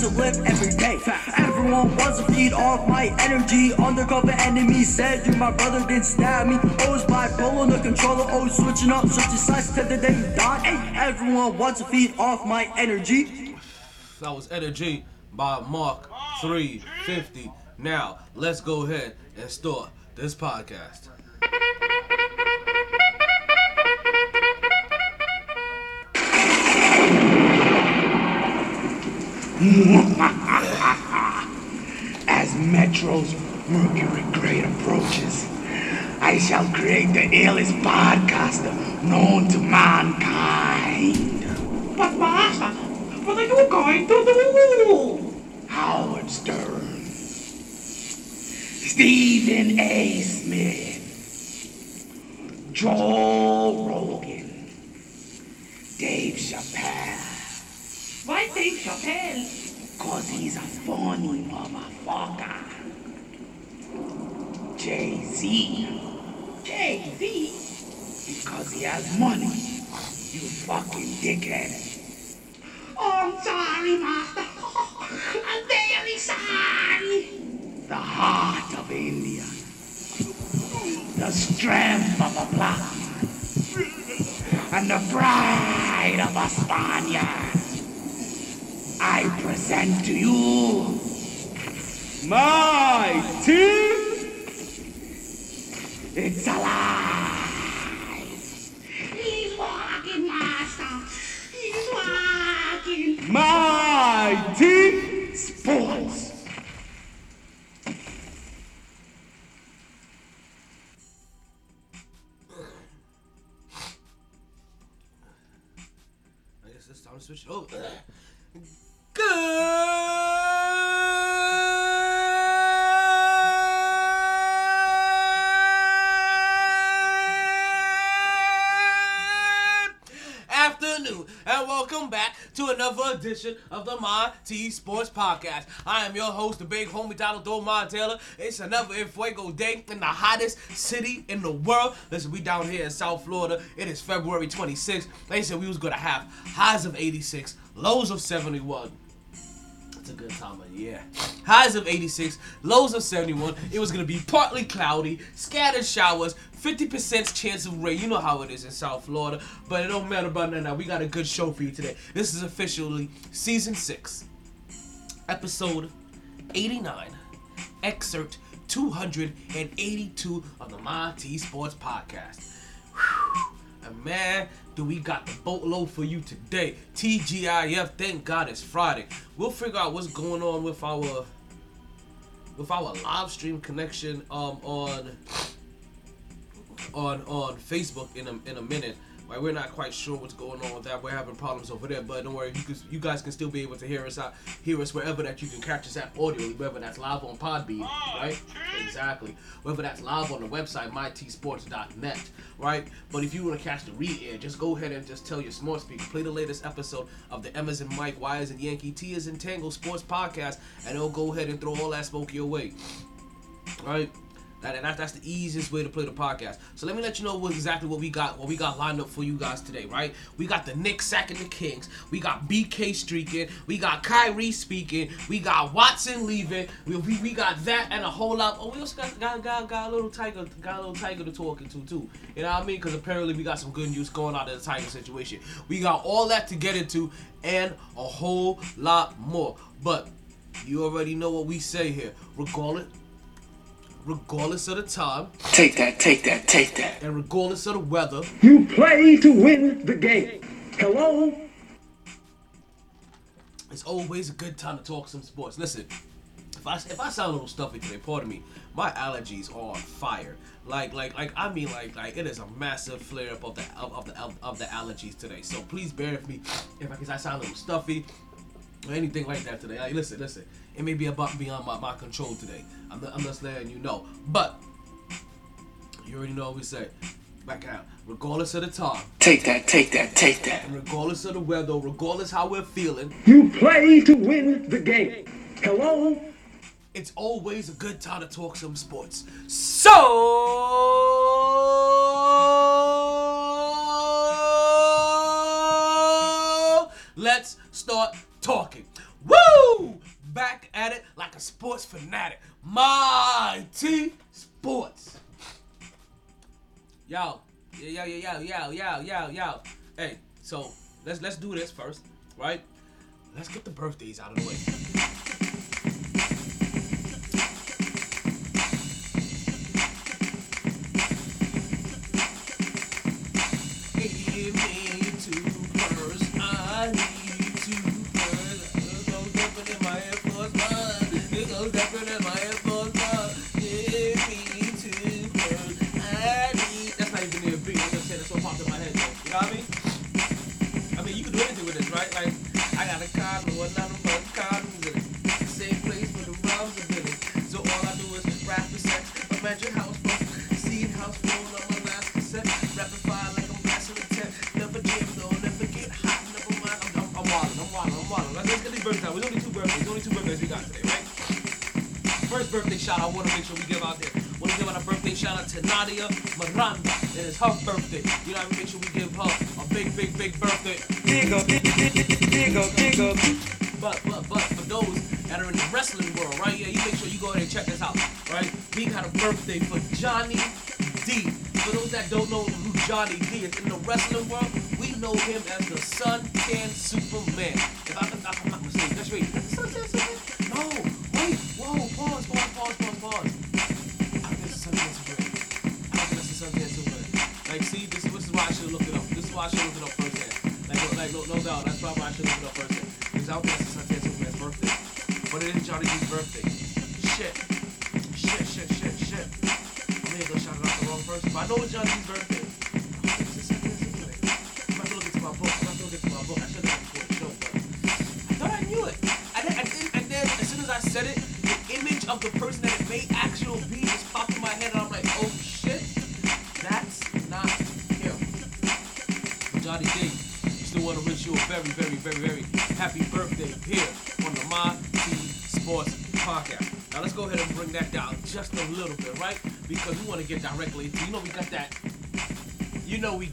to live every day. Everyone wants to feed off my energy. Undercover enemy said you my brother didn't stab me. Always bipolar, the controller, always switching up, switching sides till the day you die. Hey, everyone wants to feed off my energy. That was Energy by Mark 350. Now, let's go ahead and start this podcast. As Metro's Mercury Grade approaches, I shall create the illest podcaster known to mankind. But Master, what are you going to do? Howard Stern, Stephen A. Smith, Joe Rogan, Dave Chappelle. Why Dave Chappelle? Cause he's a funny motherfucker. Jay-Z. Jay-Z? Because he has money. You fucking dickhead. Oh, I'm sorry, Master. I'm very sorry. The heart of India. The strength of a black man. And the pride of a Spaniard. I present to you my team. It's alive. He's walking, Master. He's walking. My team sports. I guess it's time to switch it over. Afternoon, and welcome back to another edition of the T Sports Podcast. I am your host, the big homie Donald Domar Taylor. It's another Fuego day in the hottest city in the world. Listen, we down here in South Florida. It is February 26th. They said we was gonna have highs of 86, lows of 71. A good time of year. Highs of 86, lows of 71. It was gonna be partly cloudy, scattered showers, 50% chance of rain. You know how it is in South Florida, but it don't matter about that now. We got a good show for you today. This is officially season six, episode 89, excerpt 282 of the MyT Sports Podcast. And man, do we got the boatload for you today. TGIF, thank God it's Friday. We'll figure out what's going on with our with our live stream connection um on on on Facebook in a in a minute. Right, we're not quite sure what's going on with that. We're having problems over there, but don't worry. You, can, you guys can still be able to hear us out, hear us wherever that you can catch us at audio, whether that's live on Podbean, ah, right? Exactly. Whether that's live on the website mytsports.net, right? But if you want to catch the re-air, just go ahead and just tell your smart speaker play the latest episode of the Emma's and Mike, Y's and Yankee, T is Tango Sports Podcast, and it'll go ahead and throw all that smoke your way, right? That, and that, that's the easiest way to play the podcast. So let me let you know what exactly what we got, what we got lined up for you guys today, right? We got the Knicks sacking the Kings. We got BK streaking. We got Kyrie speaking. We got Watson leaving. We, we, we got that and a whole lot. Oh, we also got, got, got, got a little tiger, got a little tiger to talking to too. You know what I mean? Because apparently we got some good news going out of the tiger situation. We got all that to get into and a whole lot more. But you already know what we say here. Regardless regardless of the time Take that, take that, take that. and regardless of the weather. You play to win the game. Hello? It's always a good time to talk some sports. Listen, if I if I sound a little stuffy today, pardon me. My allergies are on fire. Like like like I mean like like it is a massive flare up of the of, of the of, of the allergies today. So please bear with me if I, cause I sound a little stuffy or anything like that today. Like listen listen, it may be about beyond my, my control today. I'm I'm just letting you know. But you already know what we say. Back out. Regardless of the time, Take that, take that, take that. and regardless of the weather, regardless how we're feeling, You play to win the game. Hello? it's always a good time to talk some sports. So let's start talking. Woo! Back at it like a sports fanatic. MyT Sports. Yo, yo, yo, yo, yo, yo, yo, yo. Hey, so let's let's do this first, right? Let's get the birthdays out of the way. Big, birthday. big, big birthday. But, but, but for those that are in the wrestling world, right? Yeah, you make sure you go ahead and check this out, right? We got a birthday for Johnny D. For those that don't know who Johnny D is in the wrestling world, we know him as the Sun Can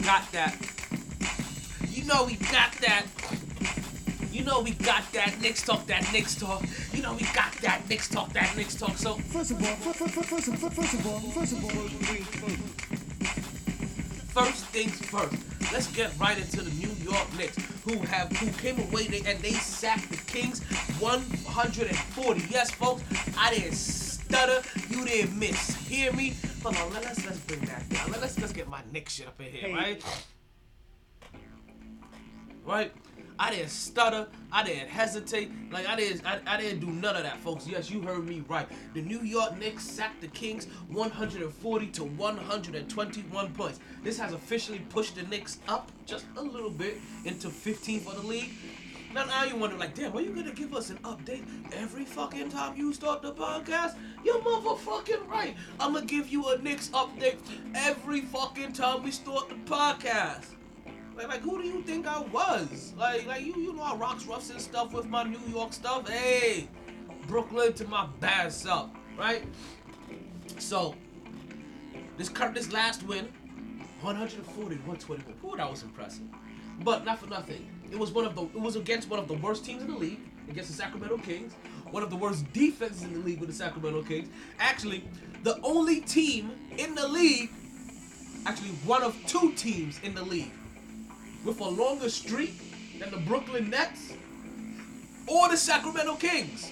got that. You know, we got that. You know we got that Knicks talk, that Knicks talk. You know we got that Knicks talk, that Knicks talk. So First of all, first, first, first, first, first of all, first of all, first things first, let's get right into the New York Knicks, who have who came away they, and they sacked the Kings 140. Yes, folks, I didn't stutter, you didn't miss. Hear me? Hold on, let, us let's bring that down. Let, us let's get my Knicks shit up in here, right? I didn't stutter. I didn't hesitate. Like I didn't. I, I didn't do none of that, folks. Yes, you heard me right. The New York Knicks sacked the Kings 140 to 121 points. This has officially pushed the Knicks up just a little bit into 15th for the league. Now, now you wonder, like, damn, are you gonna give us an update every fucking time you start the podcast? You're motherfucking right. I'm gonna give you a Knicks update every fucking time we start the podcast. Like, like, who do you think I was? Like, like you, you know, I rocks roughs and stuff with my New York stuff. Hey, Brooklyn to my bad self, right? So, this current, this last win, 140 to 121. Ooh, that was impressive. But not for nothing. It was one of the, it was against one of the worst teams in the league, against the Sacramento Kings. One of the worst defenses in the league with the Sacramento Kings. Actually, the only team in the league, actually one of two teams in the league with a longer streak than the Brooklyn Nets or the Sacramento Kings.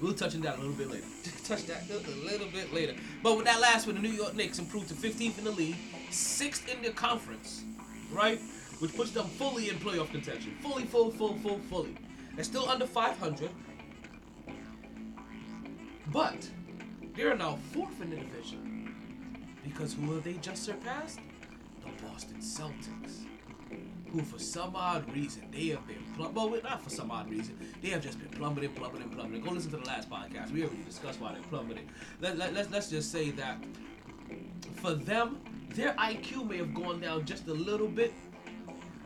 We'll touch on that a little bit later. touch that a little bit later. But with that last one, the New York Knicks improved to 15th in the league, sixth in the conference, right? Which puts them fully in playoff contention. Fully, full, full, full, fully. They're still under 500. But they're now fourth in the division. Because who have they just surpassed? The Boston Celtics. Who, for some odd reason, they have been plumb- well, not for some odd reason, they have just been plummeting, plummeting, plummeting. Go listen to the last podcast. We already discussed why they plummeted. Let, let, let's, let's just say that for them, their IQ may have gone down just a little bit,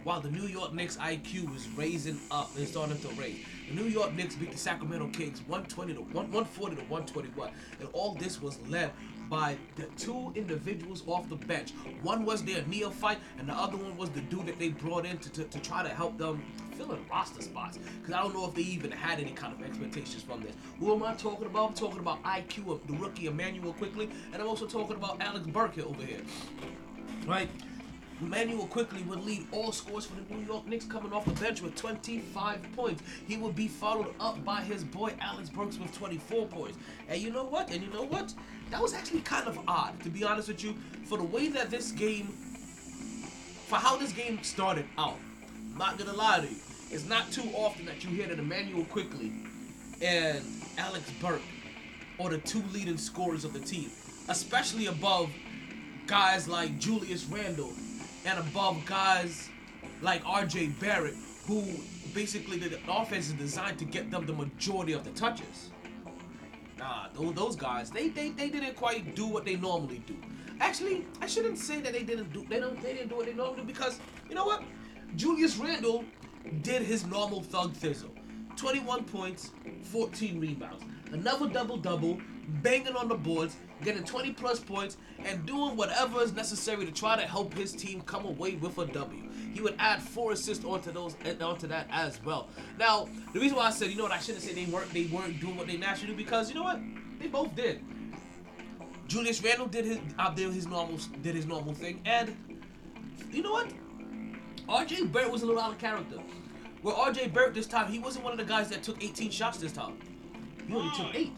while the New York Knicks IQ is raising up and starting to raise. The New York Knicks beat the Sacramento Kings 120 to 1, 140 to 121, and all this was led by the two individuals off the bench. One was their neophyte, and the other one was the dude that they brought in to, to, to try to help them fill in roster spots because I don't know if they even had any kind of expectations from this. Who am I talking about? I'm talking about IQ of the rookie Immanuel Quickley, and I'm also talking about Alex Burke over here. Right? Immanuel Quickley would lead all scores for the New York Knicks coming off the bench with 25 points. He would be followed up by his boy Alex Burks with 24 points. And you know what? And you know what? That was actually kind of odd, to be honest with you, for the way that this game, for how this game started out. I'm not gonna lie to you. It's not too often that you hear that Immanuel Quickley and Alex Burke are the two leading scorers of the team, especially above guys like Julius Randle and above guys like RJ Barrett, who basically the offense is designed to get them the majority of the touches. Nah, those, those guys, they, they they didn't quite do what they normally do. Actually, I shouldn't say that they didn't do they don't they didn't do what they normally do because you know what? Julius Randle did his normal thug thizzle. 21 points, 14 rebounds. Another double double, banging on the boards, getting 20 plus points, and doing whatever is necessary to try to help his team come away with a W. He would add four assists onto those onto that as well. Now, the reason why I said, you know what, I shouldn't say they weren't they weren't doing what they naturally do because you know what? They both did. Julius Randle did his uh, did his normal did his normal thing, and you know what? RJ Barrett was a little out of character. Where RJ Barrett this time, he wasn't one of the guys that took 18 shots this time. He only took eight,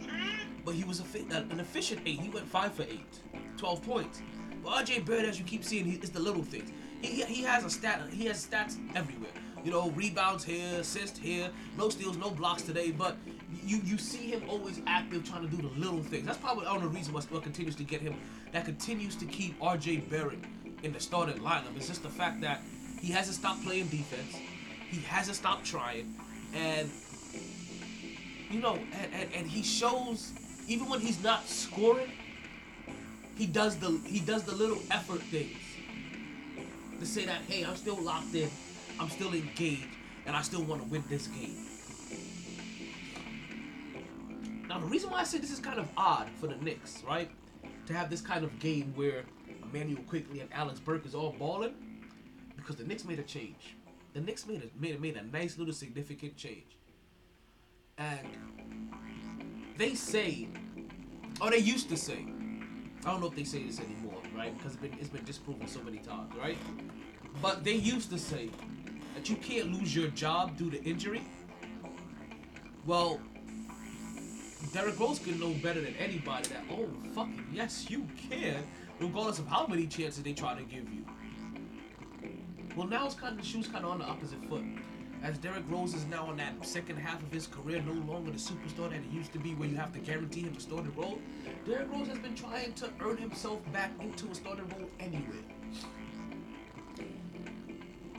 but he was a an efficient eight. He went five for eight, 12 points. But RJ Barrett, as you keep seeing, he, it's the little things. He, he has a stat. He has stats everywhere. You know, rebounds here, assists here, no steals, no blocks today. But you you see him always active, trying to do the little things. That's probably the only reason what continues to get him. That continues to keep RJ Barrett in the starting lineup. It's just the fact that he hasn't stopped playing defense. He hasn't stopped trying, and you know, and, and, and he shows even when he's not scoring, he does the he does the little effort things to say that hey, I'm still locked in, I'm still engaged, and I still want to win this game. Now the reason why I say this is kind of odd for the Knicks, right, to have this kind of game where Immanuel Quickley and Alex Burke is all balling, because the Knicks made a change. The Knicks made a made a, made a nice little significant change, and they say, or they used to say, I don't know if they say this anymore, right? Because it's been disproven so many times, right? But they used to say that you can't lose your job due to injury. Well, Derrick Rose can know better than anybody that oh fucking yes you can, regardless of how many chances they try to give you. Well, now it's kind of the shoes kind of on the opposite foot. As Derrick Rose is now in that second half of his career, no longer the superstar that he used to be, where you have to guarantee him a starting role. Derrick Rose has been trying to earn himself back into a starting role anyway.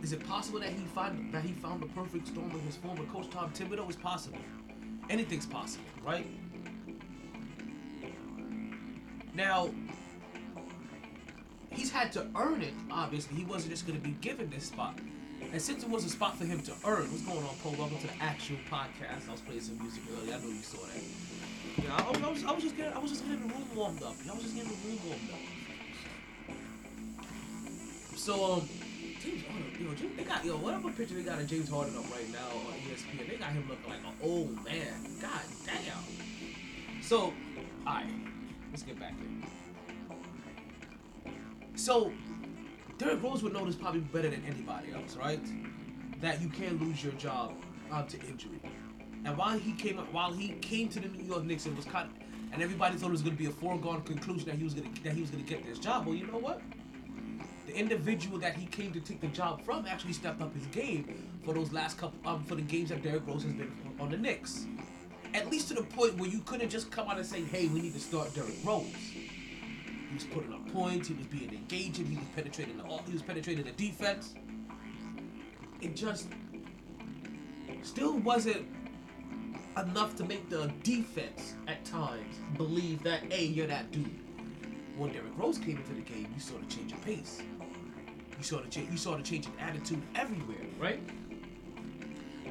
Is it possible that he find that he found the perfect storm with his former coach Tom Thibodeau? It's possible. Anything's possible, right? Now, he's had to earn it. Obviously, he wasn't just going to be given this spot. And since it was a spot for him to earn, what's going on, Cole? Welcome to the actual podcast. I was playing some music earlier. I know you saw that. Yeah, I, was- I was, I was just getting, I was just getting the room warmed up. I was just getting the room warmed up. So, um, James Harden, yo, James, they got yo, whatever picture they got of James Harden up right now on ESPN, they got him looking like an old man. God damn. So, alright, let's get back in. So, Derrick Rose would know this probably better than anybody else, right? That you can't lose your job uh, to injury. And while he came, while he came to the New York Knicks, it was kind of, and everybody thought it was going to be a foregone conclusion that he was going to that he was going to get this job. Well, you know what? The individual that he came to take the job from actually stepped up his game for those last couple, um, for the games that Derrick Rose has been on the Knicks. At least to the point where you couldn't just come out and say, "Hey, we need to start Derrick Rose." He was putting up points. He was being engaging. He was penetrating the. He was penetrating the defense. It just still wasn't enough to make the defense at times believe that, hey, you're that dude. When Derrick Rose came into the game, you saw the change of pace. You saw the change. You saw the change in attitude everywhere, right?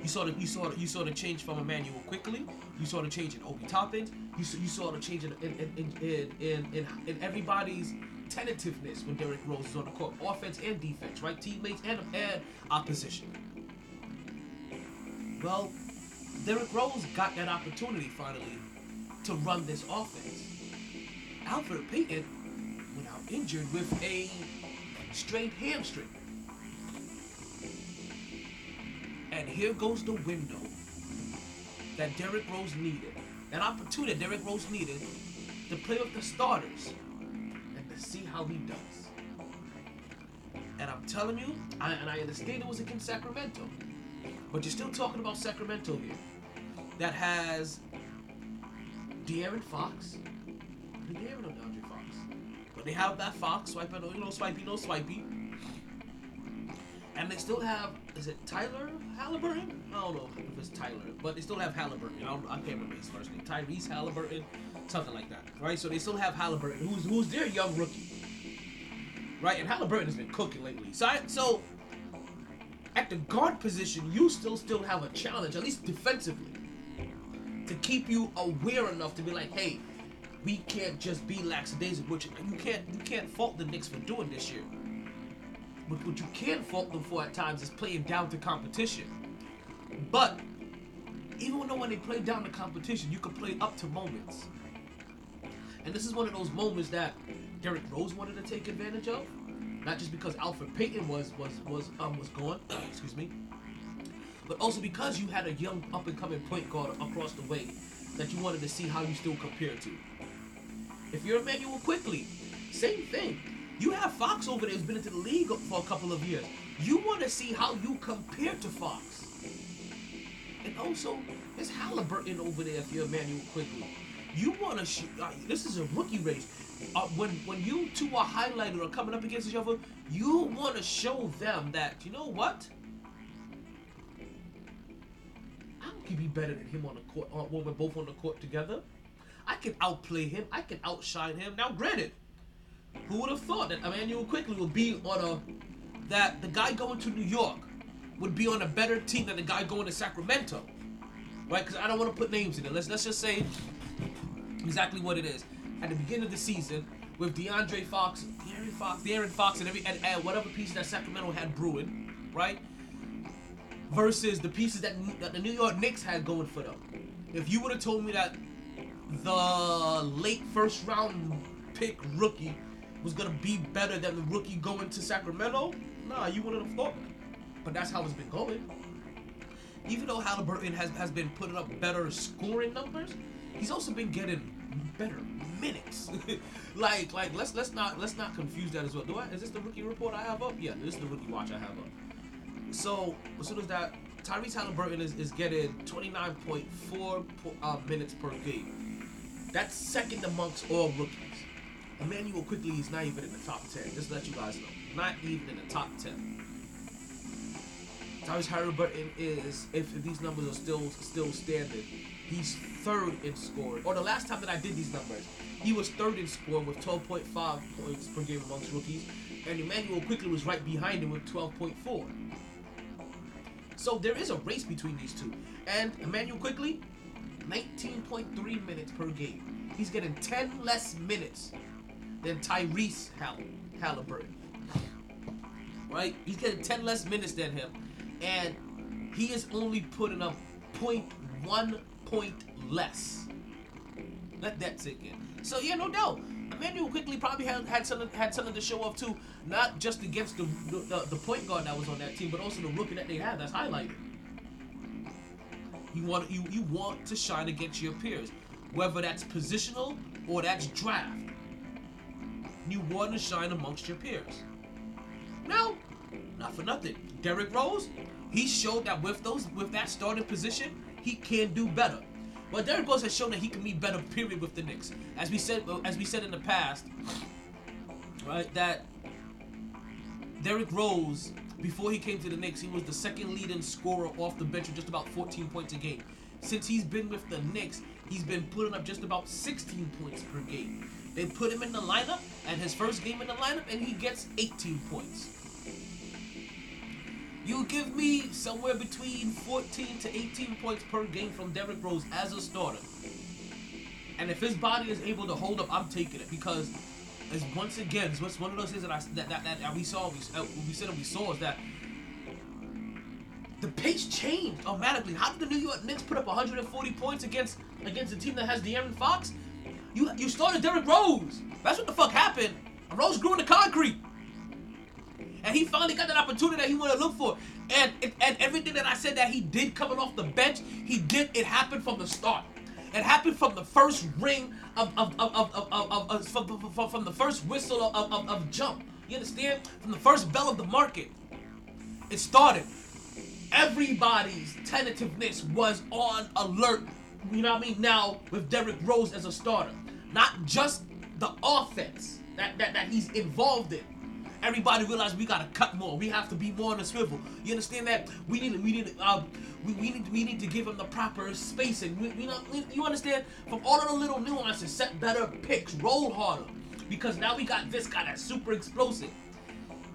You saw the you saw the, you saw the change from Immanuel Quickley. You saw the change in Obi Toppin. You saw, you saw the change in in, in, in, in, in, everybody's tentativeness when Derrick Rose is on the court, offense and defense, right? Teammates and and opposition. Well, Derrick Rose got that opportunity finally to run this offense. Elfrid Payton went out injured with a strained hamstring. And here goes the window that Derrick Rose needed. That opportunity Derrick Rose needed to play with the starters and to see how he does. And I'm telling you, I, and I understand it was against Sacramento, but you're still talking about Sacramento here that has De'Aaron Fox. De'Aaron or DeAndre Fox? But they have that Fox, swipe it, you know, swipey, no swipey. And they still have, is it Tyler Halliburton? I don't know if it's Tyler, but they still have Halliburton. I, I can't remember his first name. Tyrese Halliburton, something like that, right? So they still have Halliburton, who's who's their young rookie, right? And Halliburton has been cooking lately. So, I, so at the guard position, you still still have a challenge, at least defensively, to keep you aware enough to be like, hey, we can't just be lackadaisical. Which you can't you can't fault the Knicks for doing this year. But what you can fault them for at times is playing down to competition. But even though when they play down to competition, you can play up to moments. And this is one of those moments that Derrick Rose wanted to take advantage of. Not just because Elfrid Payton was was was um was gone, excuse me, but also because you had a young up and coming point guard across the way that you wanted to see how you still compare to. If you're Immanuel Quickley, same thing. You have Fox over there who's been into the league for a couple of years. You want to see how you compare to Fox. And also, there's Halliburton over there if you're Immanuel Quickley. You want to. Sh- uh, this is a rookie race. Uh, when when you two are highlighted or coming up against each other, you want to show them that you know what. Can be better than him on the court uh, when we're both on the court together. I can outplay him. I can outshine him. Now, granted, who would have thought that Immanuel Quickley would be on a that the guy going to New York would be on a better team than the guy going to Sacramento, right? Because I don't want to put names in it. Let's let's just say exactly what it is. At the beginning of the season, with DeAndre Fox, De'Aaron Fox, De'Aaron Fox, and every and, and whatever piece that Sacramento had brewing, right? Versus the pieces that, that the New York Knicks had going for them. If you would have told me that the late first round pick rookie was gonna be better than the rookie going to Sacramento, nah, you wouldn't have thought that. But that's how it's been going. Even though Halliburton has, has been putting up better scoring numbers, he's also been getting better minutes. like like let's let's not let's not confuse that as well. Do I is this the rookie report I have up? Yeah, this is the rookie watch I have up. So as soon as that Tyrese Halliburton is, is getting 29.4 po- uh, minutes per game. That's second amongst all rookies. Immanuel Quickley is not even in the top 10. Just to let you guys know. Not even in the top 10. Tyrese Halliburton is, if, if these numbers are still still standing, he's third in scoring. Or the last time that I did these numbers, he was third in scoring with 12.5 points per game amongst rookies. And Immanuel Quickley was right behind him with 12.4. So there is a race between these two. And Immanuel Quickley, 19.3 minutes per game. He's getting 10 less minutes than Tyrese Hall- Halliburton. Right? He's getting 10 less minutes than him. And he is only putting up 0.1 point less. Let that sink in. So yeah, no doubt. Immanuel Quickley probably had, had something had something to show off too, not just against the, the the point guard that was on that team, but also the rookie that they had that's highlighted. You want you you want to shine against your peers, whether that's positional or that's draft. You want to shine amongst your peers. Now, not for nothing, Derrick Rose, he showed that with those with that starting position, he can do better. Well, Derrick Rose has shown that he can be better. Period with the Knicks, as we said as we said in the past, right? That Derrick Rose, before he came to the Knicks, he was the second leading scorer off the bench with just about 14 points a game. Since he's been with the Knicks, he's been putting up just about 16 points per game. They put him in the lineup, and his first game in the lineup, and he gets 18 points. You give me somewhere between 14 to 18 points per game from Derrick Rose as a starter. And if his body is able to hold up, I'm taking it because, as once again, it's one of those things that I that that, that, we saw we, uh, we said that we saw is that the pace changed automatically. How did the New York Knicks put up 140 points against against a team that has De'Aaron Fox? You you started Derrick Rose. That's what the fuck happened. Rose grew in the concrete. And he finally got that opportunity that he wanted to look for. And and everything that I said that he did coming off the bench, he did. It happened from the start. It happened from the first ring of of of of, of, of, from, from the first whistle of, of, of jump. You understand? From the first bell of the market, it started. Everybody's tentativeness was on alert. You know what I mean? Now with Derrick Rose as a starter, not just the offense that that, that he's involved in. Everybody realized we gotta cut more. We have to be more on the swivel. You understand that? We need we need uh, we, we need we need to give him the proper spacing. We, you know you understand? From all of the little nuances, set better picks, roll harder, because now we got this guy that's super explosive.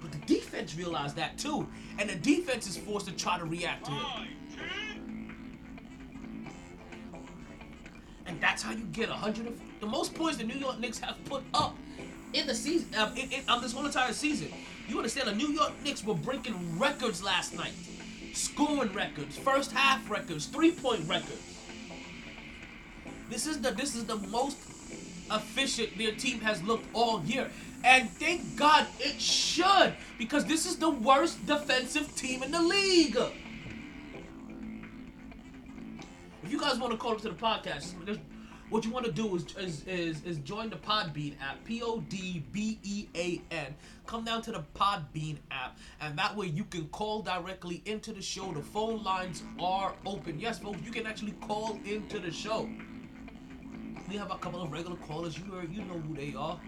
But the defense realized that too, and the defense is forced to try to react to him. And that's how you get 100. Of, the most points the New York Knicks have put up in the season, um, in, in, on this whole entire season. You understand? The New York Knicks were breaking records last night, scoring records, first half records, three point records. This is the this is the most efficient their team has looked all year. And thank God it should, because this is the worst defensive team in the league. If you guys want to call up to the podcast, what you want to do is, is is is join the Podbean app, P O D B E A N. Come down to the Podbean app, and that way you can call directly into the show. The phone lines are open. Yes, folks, you can actually call into the show. We have a couple of regular callers. You heard, you know who they are.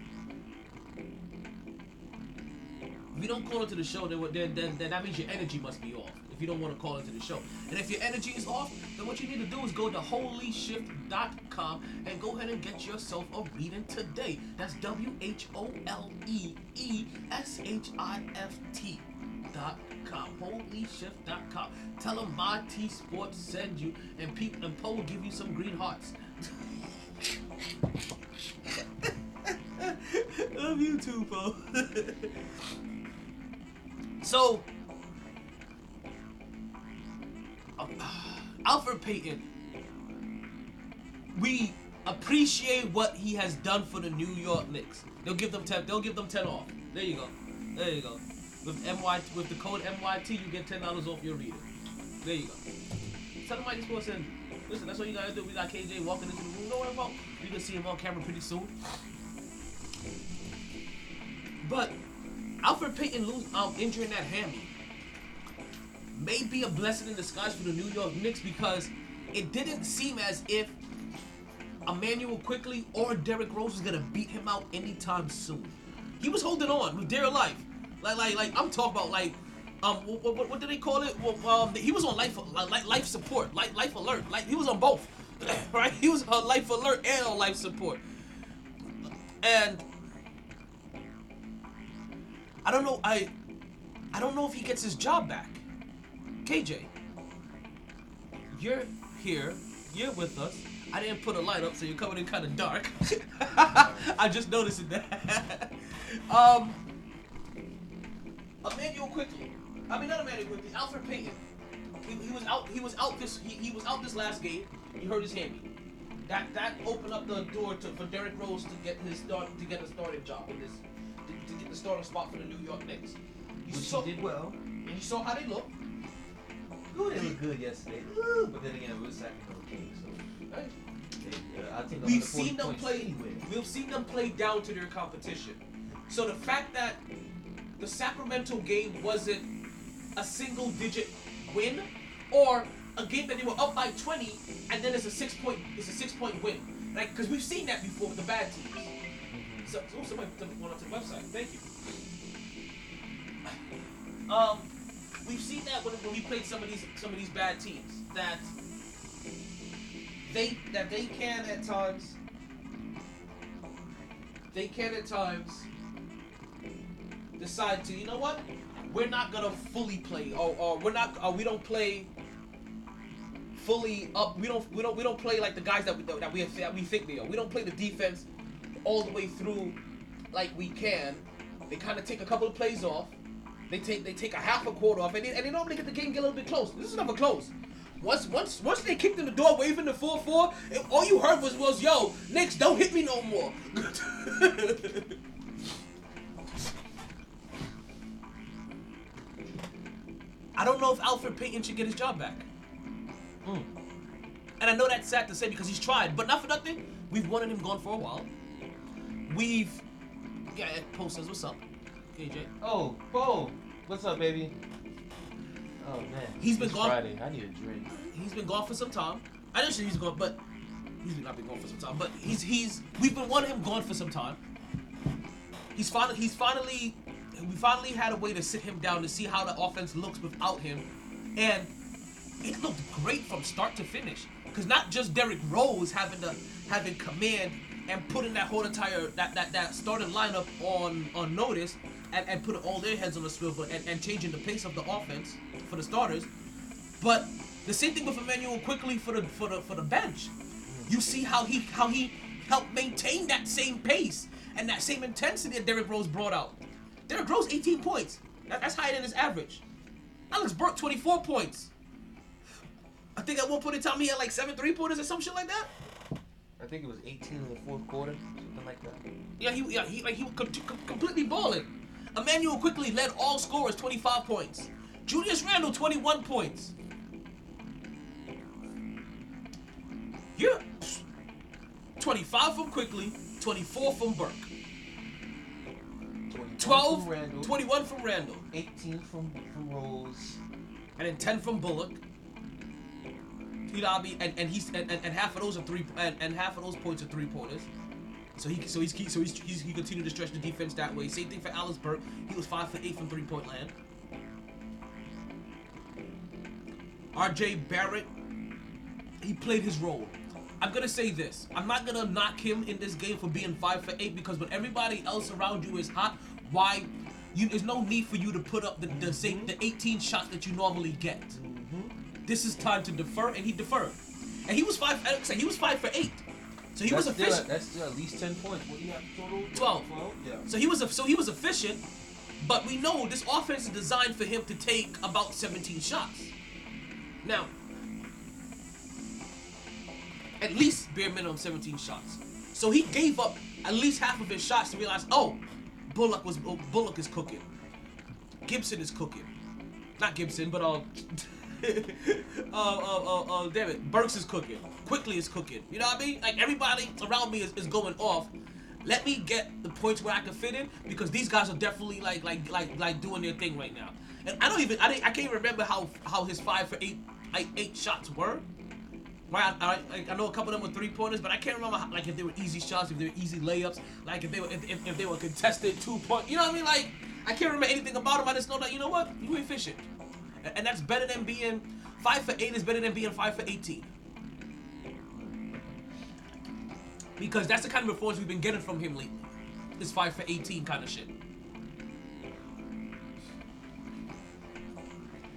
If you don't call into the show, then, then, then, then that means your energy must be off. If you don't want to call into the show. And if your energy is off, then what you need to do is go to wholeeshift.com and go ahead and get yourself a reading today. That's W H O L E E S H I F T dot com. Wholeeshift.com. Tell them MyT Sports send you, and people and Poe will give you some green hearts. Love you too, Poe. so, Elfrid Payton, we appreciate what he has done for the New York Knicks. They'll give them ten. They'll give them ten off. There you go. There you go. With MY with the code MYT, you get ten dollars off your reader. There you go. Tell them MyT Sports and listen. That's what you gotta do. We got KJ walking into the room. Worry about. You can see him on camera pretty soon. But Elfrid Payton lose, um, injuring that hammy may be a blessing in disguise for the New York Knicks because it didn't seem as if Immanuel Quickley or Derrick Rose was gonna beat him out anytime soon. He was holding on with dear life. Like, like, like I'm talking about like, um, what, what, what do they call it? Well, um, he was on life, life, life support, life, life alert. Like he was on both, right? He was on life alert and on life support. And I don't know. I, I don't know if he gets his job back. KJ, you're here. You're with us. I didn't put a light up, so you're coming in kind of dark. I just noticed that. um, Immanuel Quickley. I mean, not Immanuel Quickley. Elfrid Payton. He, he was out. He was out this. He, he was out this last game. He hurt his hammy. That that opened up the door to for Derrick Rose to get his start to get a starting job in this to, to get the starting spot for the New York Knicks. You Which saw, he did well. and you saw how they look. They looked good yesterday. Ooh, But then again, it was Sacramento Kings, so Right? they, I think We've 140 seen them points play. anyway. We've seen them play down to their competition. So the fact that the Sacramento game wasn't a single-digit win, or a game that they were up by 20 and then it's a six-point it's a six-point win, like because we've seen that before with the bad teams. So, oh, somebody put one onto the website. Thank you. Um, we've seen that when, when we played some of these some of these bad teams that they that they can at times they can at times decide to you know what? We're not gonna fully play or, or we're not or we don't play fully up we don't we don't we don't play like the guys that we that we that we think they are. We don't play the defense all the way through like we can. They kind of take a couple of plays off They take they take a half a quarter off, and they, and they normally get the game get a little bit close. This is never close. Once once once they kicked in the door, waving the four four, all you heard was was Yo, Knicks, don't hit me no more. I don't know if Elfrid Payton should get his job back. Hmm. And I know that's sad to say because he's tried, but not for nothing. We've wanted him gone for a while. We've yeah, Poe says what's up, KJ. Oh, Bo. What's up, baby? Oh man. He's been It's gone- Friday. I need a drink. He's been gone for some time. I didn't say he's gone, but he's not been gone for some time. But he's he's we've been wanting him gone for some time. He's finally he's finally we finally had a way to sit him down to see how the offense looks without him, and it looked great from start to finish. Cause not just Derrick Rose having the having command and putting that whole entire that that, that starting lineup on on notice and, and putting all their heads on the swivel and, and changing the pace of the offense for the starters. But the same thing with Immanuel Quickley for the for the for the bench. You see how he how he helped maintain that same pace and that same intensity that Derrick Rose brought out. Derrick Rose 18 points. That, that's higher than his average. Alex Burke 24 points. I think at one point in time he had like seven three pointers or some shit like that. I think it was 18 in the fourth quarter, something like that. Yeah, he yeah he like he was com- com- completely balling. Immanuel Quickley led all scorers 25 points. Julius Randle 21 points. Yeah. 25 from Quickley, 24 from Burke. 21 12, from Randle, 21 from Randle, 18 from, from Rose. and then 10 from Bullock. You know I mean? And and he's and, and, and half of those are three and, and half of those points are three pointers. So he so he's so he's, he's he continued to stretch the defense that way. Same thing for Alice Burke. He was five for eight from three point land. R.J. Barrett, he played his role. I'm gonna say this. I'm not gonna knock him in this game for being five for eight because when everybody else around you is hot, why? You, there's no need for you to put up the the, same, the 18 shots that you normally get. Mm-hmm. This is time to defer, and he deferred. And he was five. He was five for eight. So he that's was still, efficient. that's still at least 10 points. What do you have total? 12. 12? Yeah. So he was a, so he was efficient, but we know this offense is designed for him to take about 17 shots. Now, at least bare minimum 17 shots. So he gave up at least half of his shots to realize, oh, Bullock was oh, Bullock is cooking. Gibson is cooking. Not Gibson, but uh, uh, uh, uh, uh, damn it, Burks is cooking. Quickley is cooking. You know what I mean? Like everybody around me is, is going off. Let me get the points where I can fit in because these guys are definitely like like like like doing their thing right now. And I don't even I, didn't, I can't even remember how how his five for eight like eight shots were. Right, I, I, I know a couple of them were three pointers, but I can't remember how, like if they were easy shots, if they were easy layups, like if they were if, if, if they were contested two point. You know what I mean? Like I can't remember anything about them. I just know that you know what you efficient, and, that's better than being five for eight is better than being five for eighteen. Because that's the kind of performance we've been getting from him lately. This five for eighteen kind of shit.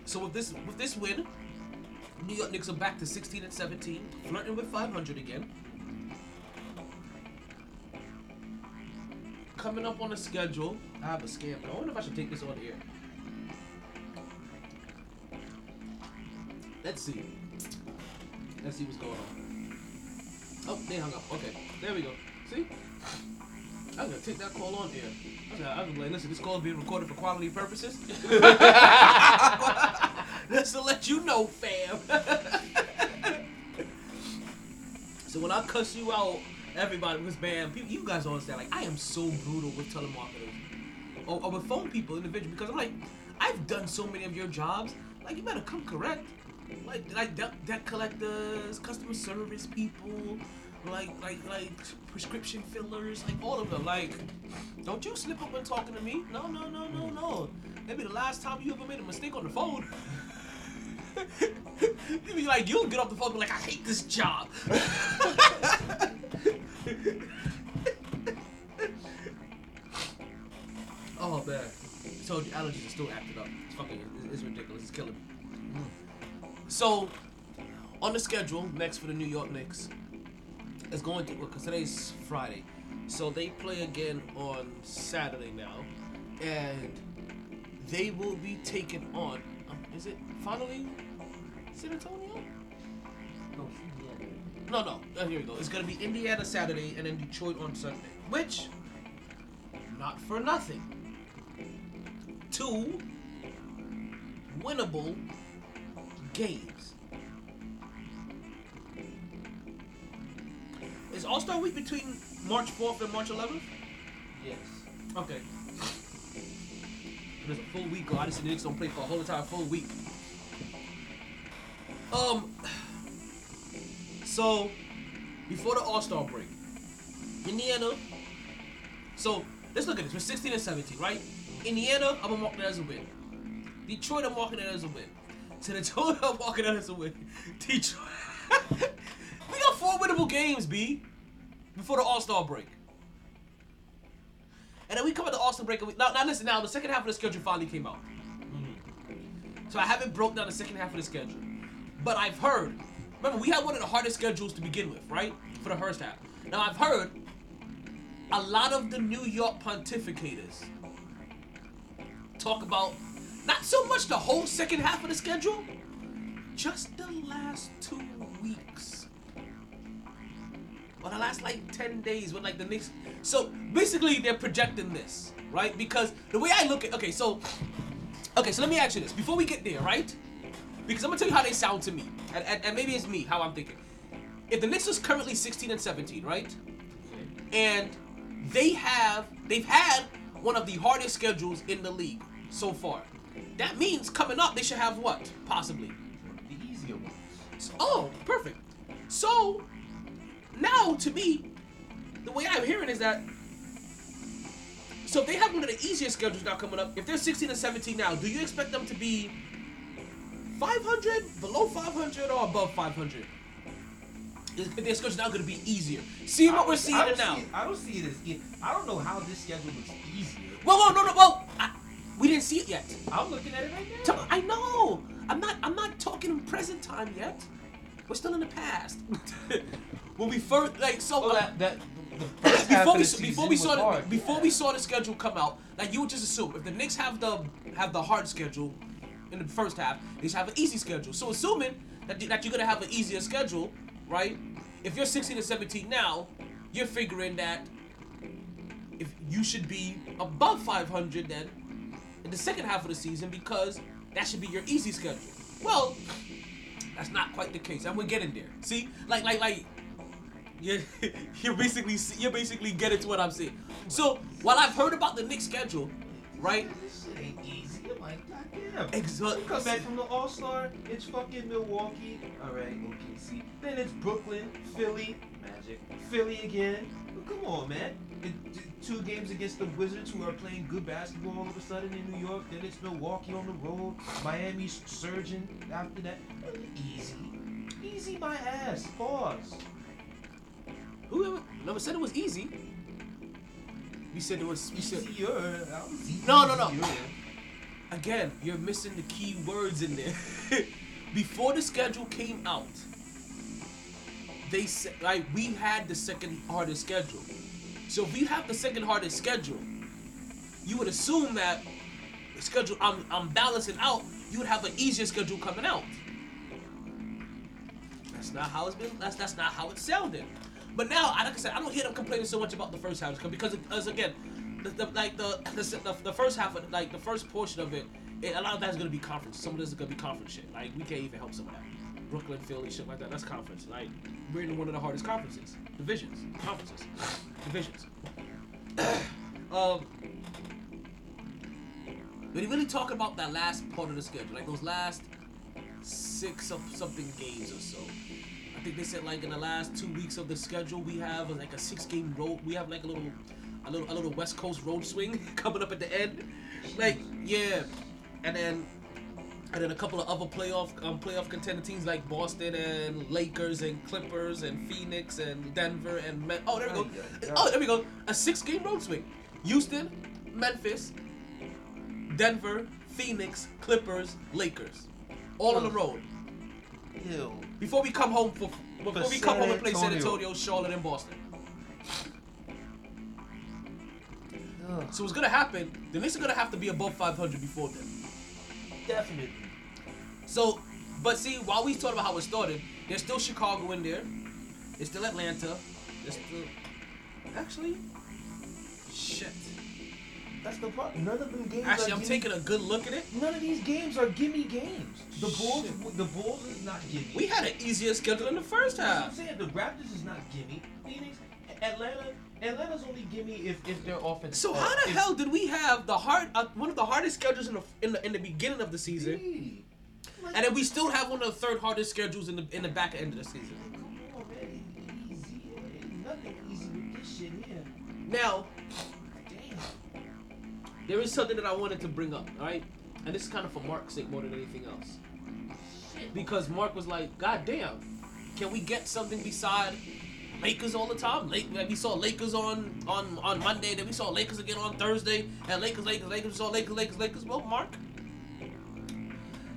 So with this with this win, New York Knicks are back to 16 and 17, flirting with 500 again. Coming up on the schedule, I have a scam. I wonder if I should take this on here. Let's see. Let's see what's going on. Oh, they hung up. Okay, there we go. See? I'm gonna take that call on here. I'm like, listen, this call is being recorded for quality purposes. Just to let you know, fam. so when I cuss you out, everybody was bam. People, you guys don't understand. Like I am so brutal with telemarketers or, or with phone people individually because I'm like, I've done so many of your jobs. Like you better come correct. Like like debt, debt collectors, customer service people, like like like prescription fillers, like all of them. Like, don't you slip up when talking to me? No no no no no. Maybe the last time you ever made a mistake on the phone. You'd be like, you'll get off the phone and be like, I hate this job. oh man. I told you allergies are still acting up. It's fucking it's ridiculous. It's killing me. So on the schedule next for the New York Knicks is going to because today's Friday. So they play again on Saturday now. And they will be taking on. Um, is it finally San Antonio? No, No, no. Oh, here we go. It's gonna be Indiana Saturday and then Detroit on Sunday. Which, not for nothing. Two winnable games. Is All Star Week between March 4th and March 11th? Yes. Okay. There's a full week. Oh, Odyssey Knicks don't play for a whole entire full week. Um. So, before the All Star break, Indiana. So let's look at this. We're 16 and 17, right? Indiana, I'm gonna mark that as a win. Detroit, I'm marking that as a win. San Antonio, I'm marking that as a win. Detroit. we got four winnable games, B. Before the All Star break. And then we come at the All Star break. And we, now, now listen. Now the second half of the schedule finally came out. Mm-hmm. So I haven't broke down the second half of the schedule, but I've heard. Remember, we had one of the hardest schedules to begin with, right? For the first half. Now I've heard a lot of the New York pontificators talk about not so much the whole second half of the schedule, just the last two weeks. Or the last like 10 days with like the Knicks. So basically they're projecting this, right? Because the way I look at okay, so okay, so let me ask you this. Before we get there, right? Because I'm gonna tell you how they sound to me. And, and, and maybe it's me, how I'm thinking. If the Knicks is currently 16 and 17, right? And they have they've had one of the hardest schedules in the league so far. That means coming up they should have what? Possibly. The easier ones. Oh, perfect. So now to me, the way I'm hearing is that so if they have one of the easier schedules now coming up, if they're 16 and 17 now, do you expect them to be 500, below 500, or above 500? Is their schedule now going to be easier? See what we're seeing I now. see I don't see it as. I don't know how this schedule looks easier. Well, well, no, no, well, we didn't see it yet. I'm looking at it right now. I know. I'm not. I'm not talking in present time yet. We're still in the past. when we first like so. Oh, uh, that that the first half before we before we saw the, hard. before we saw the schedule come out, like you would just assume if the Knicks have the have the hard schedule in the first half, they should have an easy schedule. So assuming that that you're gonna have an easier schedule, right? If you're 16 and 17 now, you're figuring that if you should be above 500 then in the second half of the season because that should be your easy schedule. Well, that's not quite the case, and we're getting there. See, like like like you're you're basically you're basically getting to what I'm saying. So while I've heard about the Knicks schedule, right? Exactly. come back from the All Star, it's fucking Milwaukee. All right, OKC. Then it's Brooklyn, Philly, Magic, Philly again. Come on, man. It- two games against the Wizards, who are playing good basketball all of a sudden in New York. Then it's Milwaukee on the road. Miami's surging after that. Easy, easy my ass. Pause. Whoever never said it was easy. We said it was. We said Easier. I was easy- No, no, no. again. You're missing the key words in there. Before the schedule came out, they said like we had the second hardest schedule. So if you have the second hardest schedule, you would assume that the schedule I'm I'm balancing out. You would have an easier schedule coming out. That's not how it's been. That's that's not how it sounded. But now, like I said, I don't hear them complaining so much about the first half because, because again, the, the, like the, the the the first half of like the first portion of it, it a lot of that's gonna be conference. Some of this is gonna be conference shit. Like we can't even help some of that. Brooklyn, Philly, shit like that. That's conference. Like we're in one of the hardest conferences, divisions, conferences, divisions. um, but he really talking about that last part of the schedule, like those last six of something games or so. I think they said like in the last two weeks of the schedule we have like a six game road. We have like a little, a little, a little West Coast road swing coming up at the end. Like yeah, and then and then a couple of other playoff um, playoff contender teams like Boston and Lakers and Clippers and Phoenix and Denver and Me- oh there we go. Oh there we go. A six game road swing. Houston, Memphis, Denver, Phoenix, Clippers, Lakers, all on the road. Ew. Before we come home for before we come San home and play San Antonio. Antonio, Charlotte, and Boston. So what's gonna happen? The Knicks are gonna have to be above 500 before then. Definitely. So, but see, while we talking about how it started, there's still Chicago in there. There's still Atlanta. There's still actually, shit. That's the problem. None of them games. Actually, I'm gimme- taking a good look at it. None of these games are gimme games. The Bulls, Shit. the Bulls is not gimme. We had an easier schedule in the first what I'm saying. The Raptors is not gimme. Phoenix, Atlanta, Atlanta's only gimme if if their offense. So how the if- hell did we have the hard uh, one of the hardest schedules in the in the in the beginning of the season, Gee. Like, and then we still have one of the third hardest schedules in the in the back end of the season? Come on, man. Easy. Nothing easy with this shit here. Now Damn. there is something that I wanted to bring up, all right? And this is kind of for Mark's sake more than anything else. Because Mark was like, God damn, can we get something beside Lakers all the time? Lake, like we saw Lakers on, on, on Monday, then we saw Lakers again on Thursday, and Lakers, Lakers, Lakers, we saw Lakers, Lakers, Lakers. Well, Mark,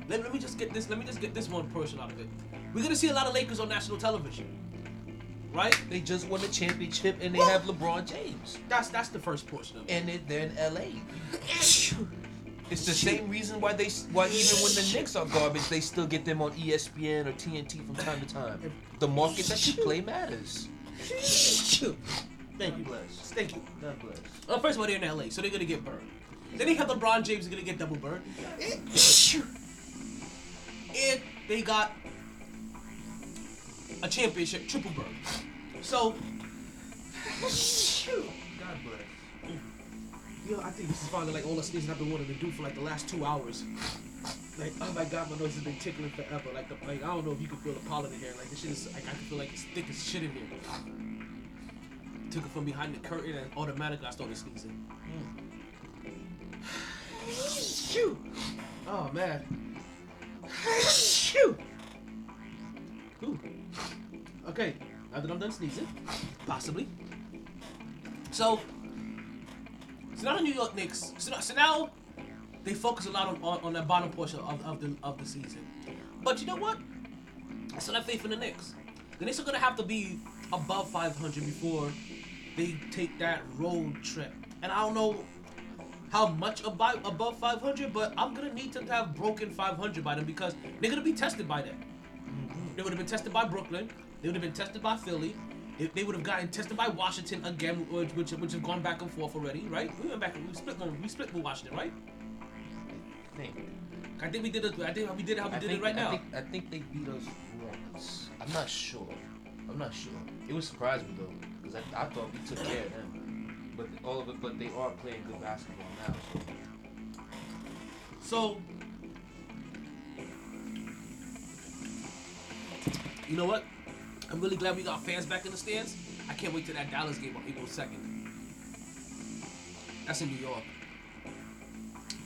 let, let me just get this, let me just get this one portion out of it. We're gonna see a lot of Lakers on national television. Right? They just won the championship and they Well- have LeBron James. That's that's the first portion of it. And it, they're in LA. It's the same reason why they why even when the Knicks are garbage, they still get them on ESPN or TNT from time to time. The market that you play matters. Thank you. Bless. Thank you. God bless. Well, first of all, they're in LA, so they're gonna get burned. Then they have LeBron James, is gonna get double burned. And they got a championship, triple burn. So. Yo, I think this is finally like all the sneezing I've been wanting to do for like the last two hours. Like, oh my god, my nose has been tickling forever. Like, the, like I don't know if you can feel the pollen in here. Like, this shit is, like, I can feel like it's thick as shit in here. Took it from behind the curtain and automatically I started sneezing. Shoo! Oh man. Shoo! Ooh. Okay, now that I'm done sneezing, possibly. So, so now the New York Knicks. So now, so now they focus a lot on, on, on that bottom portion of, of the of the season. But you know what? I still have faith in the Knicks. The Knicks are gonna have to be above 500 before they take that road trip. And I don't know how much above above 500, but I'm gonna need them to have broken 500 by them because they're gonna be tested by them. They would have been tested by Brooklyn. They would have been tested by Philly. They- They would have gotten tested by Washington again, which which, which have gone back and forth already, right? We went back and we split we split with Washington, right? I think. I think we did it. I think we did it how we I did think, it right I now. think, I think they beat us once. I'm not sure. I'm not sure. It would surprise me though, because I, I thought we took care of them. But all of it, but they are playing good basketball now. So So, you know what? I'm really glad we got fans back in the stands. I can't wait till that Dallas game on April 2nd. That's in New York.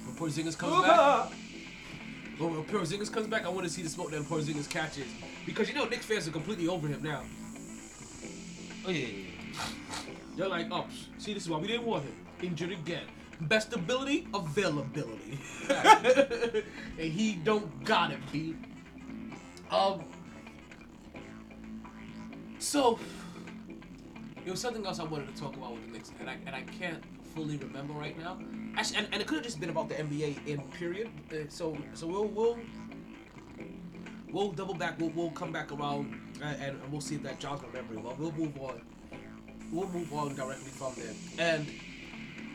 When Porzingis comes back, when when Porzingis comes back, I want to see the smoke that Porzingis catches because you know Knicks fans are completely over him now. oh yeah, yeah, yeah. They're like, oh, see, this is why we didn't want him. Injured again. Best ability, availability. and he don't got it, B. Um. So, there was something else I wanted to talk about with the Knicks, and I and I can't fully remember right now. Actually, and, and it could have just been about the NBA in period. Uh, so so we'll we'll we'll double back. We'll, we'll come back around, uh, and, and we'll see if that jogs my memory. Well, we'll move on we'll move on directly from there. And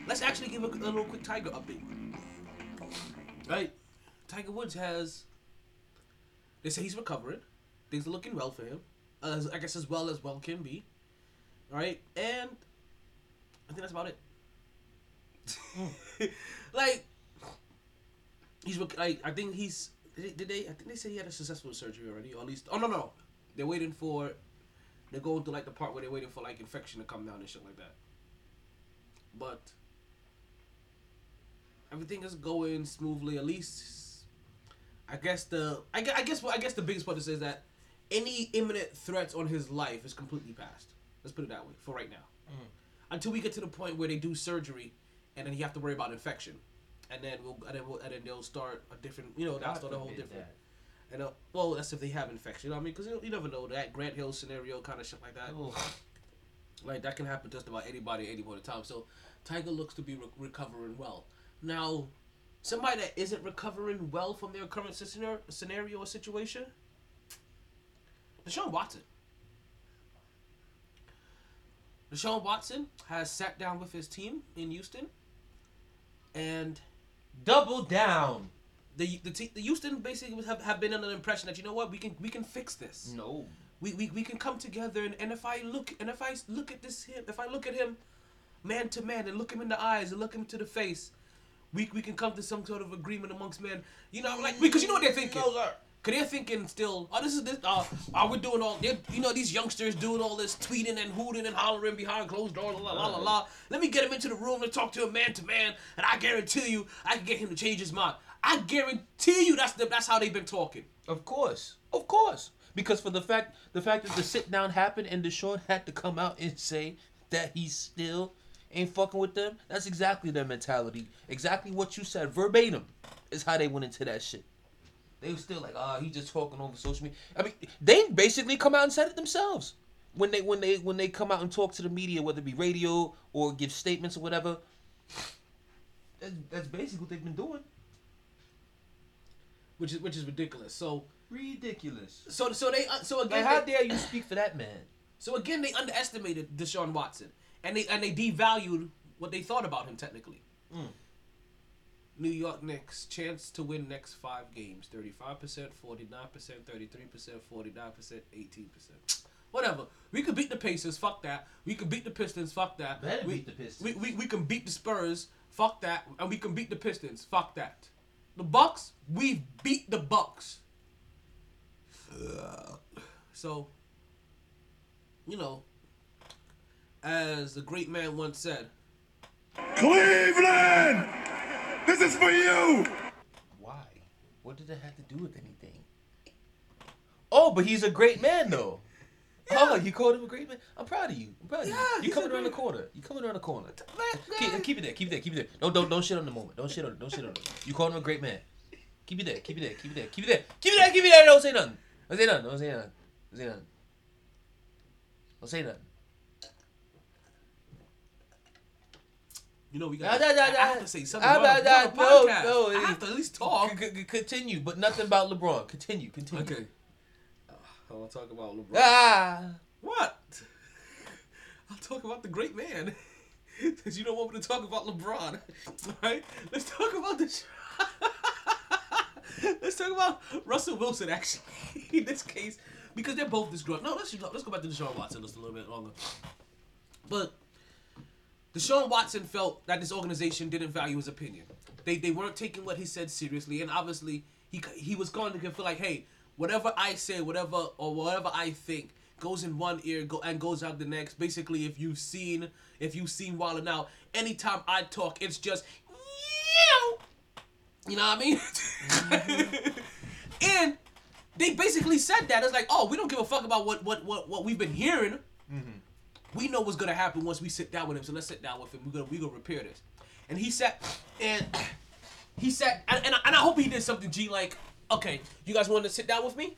let's actually give a, a little quick Tiger update. Right? Tiger Woods has. They say he's recovering. Things are looking well for him. As, I guess as well as well can be. Right? And I think that's about it. Hmm. like, he's like I think he's did they, did they I think they said he had a successful surgery already or at least oh no no they're waiting for they're going through like the part where they're waiting for like infection to come down and shit like that. But everything is going smoothly. At least, I guess the I, I guess I guess the biggest part is that any imminent threats on his life is completely past. Let's put it that way for right now. Until we get to the point where they do surgery, and then you have to worry about infection, and then we'll and then we'll, and then they'll start a different you know they'll start a whole different. that. And uh, well, that's if they have infection. You know what I mean, because you, you never know that Grant Hill scenario kind of shit like that. Like that can happen just about anybody at any point in time. So Tiger looks to be re- recovering well. Now, somebody that isn't recovering well from their current scenario, scenario or situation, Deshaun Watson. Deshaun Watson has sat down with his team in Houston, and Double down. the the, te- the Houston basically have, have been under the impression that you know what we can we can fix this. No. We, we, we can come together and, and if I look and if I look at this him if I look at him man to man and look him in the eyes and look him to the face, we, we can come to some sort of agreement amongst men. You know, like because you know what they're thinking. No. Cause they're thinking still, oh this is this uh are we doing all you know these youngsters doing all this tweeting and hooting and hollering behind closed doors, la la la la la. Let me get him into the room and talk to him man to man, and I guarantee you I can get him to change his mind. I guarantee you that's the that's how they've been talking. Of course, of course. Because for the fact the fact that the sit down happened and Deshaun had to come out and say that he still ain't fucking with them, that's exactly their mentality. Exactly what you said, verbatim, is how they went into that shit. They were still like, ah, he just talking over social media. I mean, they basically come out and said it themselves. When they when they when they come out and talk to the media, whether it be radio or give statements or whatever. That's, that's basically what they've been doing. Which is which is ridiculous. So Ridiculous. so so they uh, so again Like, how they- dare you speak for that man? So again, they underestimated Deshaun Watson, and they and they devalued what they thought about him technically. Mm. New York Knicks chance to win next five games: thirty-five percent, forty-nine percent, thirty-three percent, forty-nine percent, eighteen percent. Whatever. We could beat the Pacers. Fuck that. We could beat the Pistons. Fuck that. Better we, beat the Pistons. We, we, we can beat the Spurs. Fuck that. And we can beat the Pistons. Fuck that. The Bucks. We beat the Bucks. So, you know, as the great man once said, Cleveland! This is for you! Why? What did that have to do with anything? Oh, but he's a great man though. Oh, you called him a great man. I'm proud of you. I'm proud of Yeah, you. You coming around the corner. You coming around the corner. Keep, keep it there. Keep it there. Keep it there. Don't don't don't shit on the moment. Don't shit on. It. Don't shit on it. You called him a great man. Keep it there. Keep it there. Keep it there. Keep it there. Keep it there. Keep it there. Don't say nothing. Don't say nothing. Don't say nothing. Don't say nothing. Don't say nothing. You know, we Nah, got. nah, nah, I nah. have to say something Ah, about nah, a nah, no, podcast. no, I have to at least talk. C- c- continue, but nothing about LeBron. Continue. Continue. Okay. I want to talk about LeBron. Ah. What? I'll talk about the great man. Because you don't want me to talk about LeBron. Alright? Let's talk about this. let's talk about Russell Wilson, actually. In this case. Because they're both disgruntled. No, let's, let's go back to Deshaun Watson just a little bit longer. But Deshaun Watson felt that this organization didn't value his opinion. They they weren't taking what he said seriously, and obviously he he was going to feel like, hey, whatever I say, whatever or whatever I think goes in one ear go and goes out the next. Basically, if you've seen if you've seen Wilder now, anytime I talk, it's just you know what I mean? Mm-hmm. and they basically said that it's like, oh, we don't give a fuck about what what what, what we've been hearing mm-hmm. We know what's gonna happen once we sit down with him. So let's sit down with him. We're gonna we gonna repair this. And he sat and he sat and, and, I, and I hope he did something. G like, okay, you guys want to sit down with me?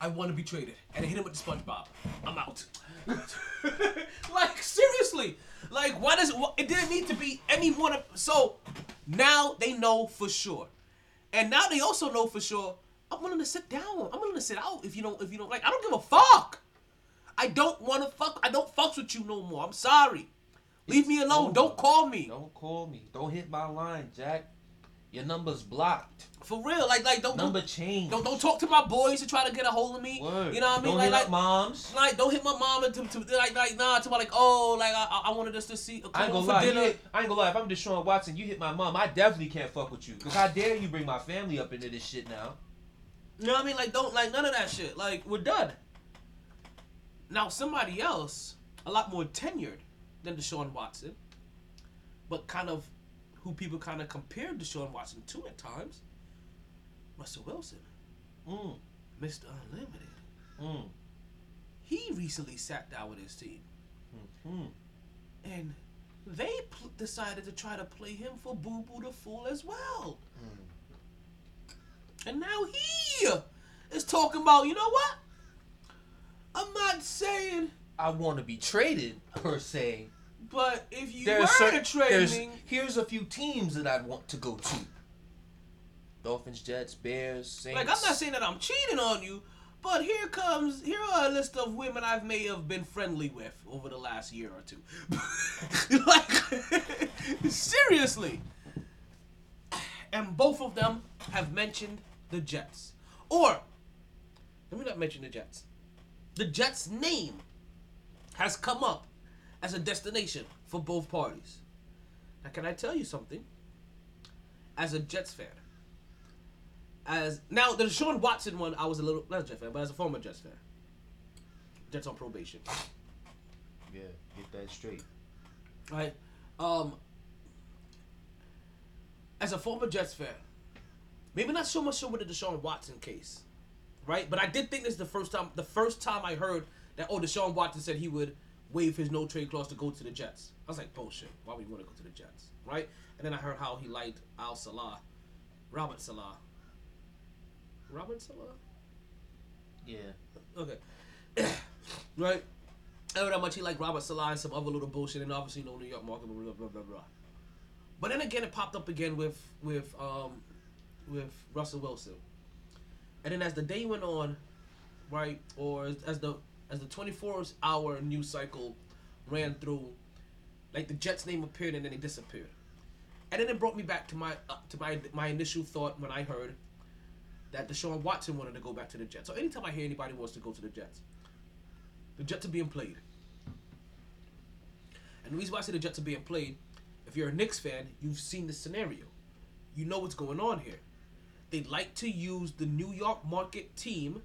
I want to be traded, and I hit him with the SpongeBob. I'm out. like seriously, like why does it didn't need to be any more? to- So now they know for sure, and now they also know for sure. I'm willing to sit down. I'm willing to sit out if you don't if you don't like. I don't give a fuck. I don't want to fuck. I don't fucks with you no more. I'm sorry. Leave me alone. over. Don't call me. Don't call me. Don't hit my line, Jack. Your number's blocked. For real. Like like don't Number don't, changed. don't don't talk to my boys to try to get a hold of me. Word. You know what I mean? Don't like hit like moms. like don't hit my mom and to, to like like nah to my like oh like I I- wanted us to see come I ain't gonna for lie. Dinner. hit, I ain't gonna lie. If I'm Deshaun Watson, you hit my mom. I definitely can't fuck with you. Cause how dare you bring my family up into this shit now? You know what I mean? Like don't like none of that shit. Like we're done. Now somebody else, a lot more tenured than Deshaun Watson, but kind of who people kind of compared Deshaun Watson to at times, Russell Wilson, Mm. Mr. Unlimited. Mm. He recently sat down with his team, Mm. and they pl- decided to try to play him for Boo Boo the Fool as well. And now he is talking about, you know what? I'm not saying I want to be traded per se. But if you There's were certain to trade me, here's a few teams that I'd want to go to. Dolphins, Jets, Bears, Saints. like I'm not saying that I'm cheating on you, but here comes here are a list of women I may have been friendly with over the last year or two. like seriously. And both of them have mentioned the Jets. Or let me not mention the Jets. The Jets name has come up as a destination for both parties. Now can I tell you something? As a Jets fan, as now the Deshaun Watson one, I was a little not a Jets fan, but as a former Jets fan, Jets on probation, yeah, get that straight. right? Um, as a former Jets fan, maybe not so much so with the Deshaun Watson case, right? But I did think this is the first time the first time I heard that oh Deshaun Watson said he would waive his no trade clause to go to the Jets. I was like bullshit. Why would you want to go to the Jets, right? And then I heard how he liked Al Saleh, Robert Saleh. Robert Saleh. Yeah. Okay. right? I heard how much he liked Robert Saleh and some other little bullshit, and obviously no New York market, blah blah blah blah blah. But then again, it popped up again with with um with Russell Wilson, and then as the day went on, right, or as, as the as the 24 hour news cycle ran through, like the Jets name appeared and then it disappeared, and then it brought me back to my uh, to my my initial thought when I heard that Deshaun Watson wanted to go back to the Jets. So anytime I hear anybody wants to go to the Jets, the Jets are being played. And the reason why I say the Jets are being played, if you're a Knicks fan, you've seen this scenario. You know what's going on here. They like to use the New York market team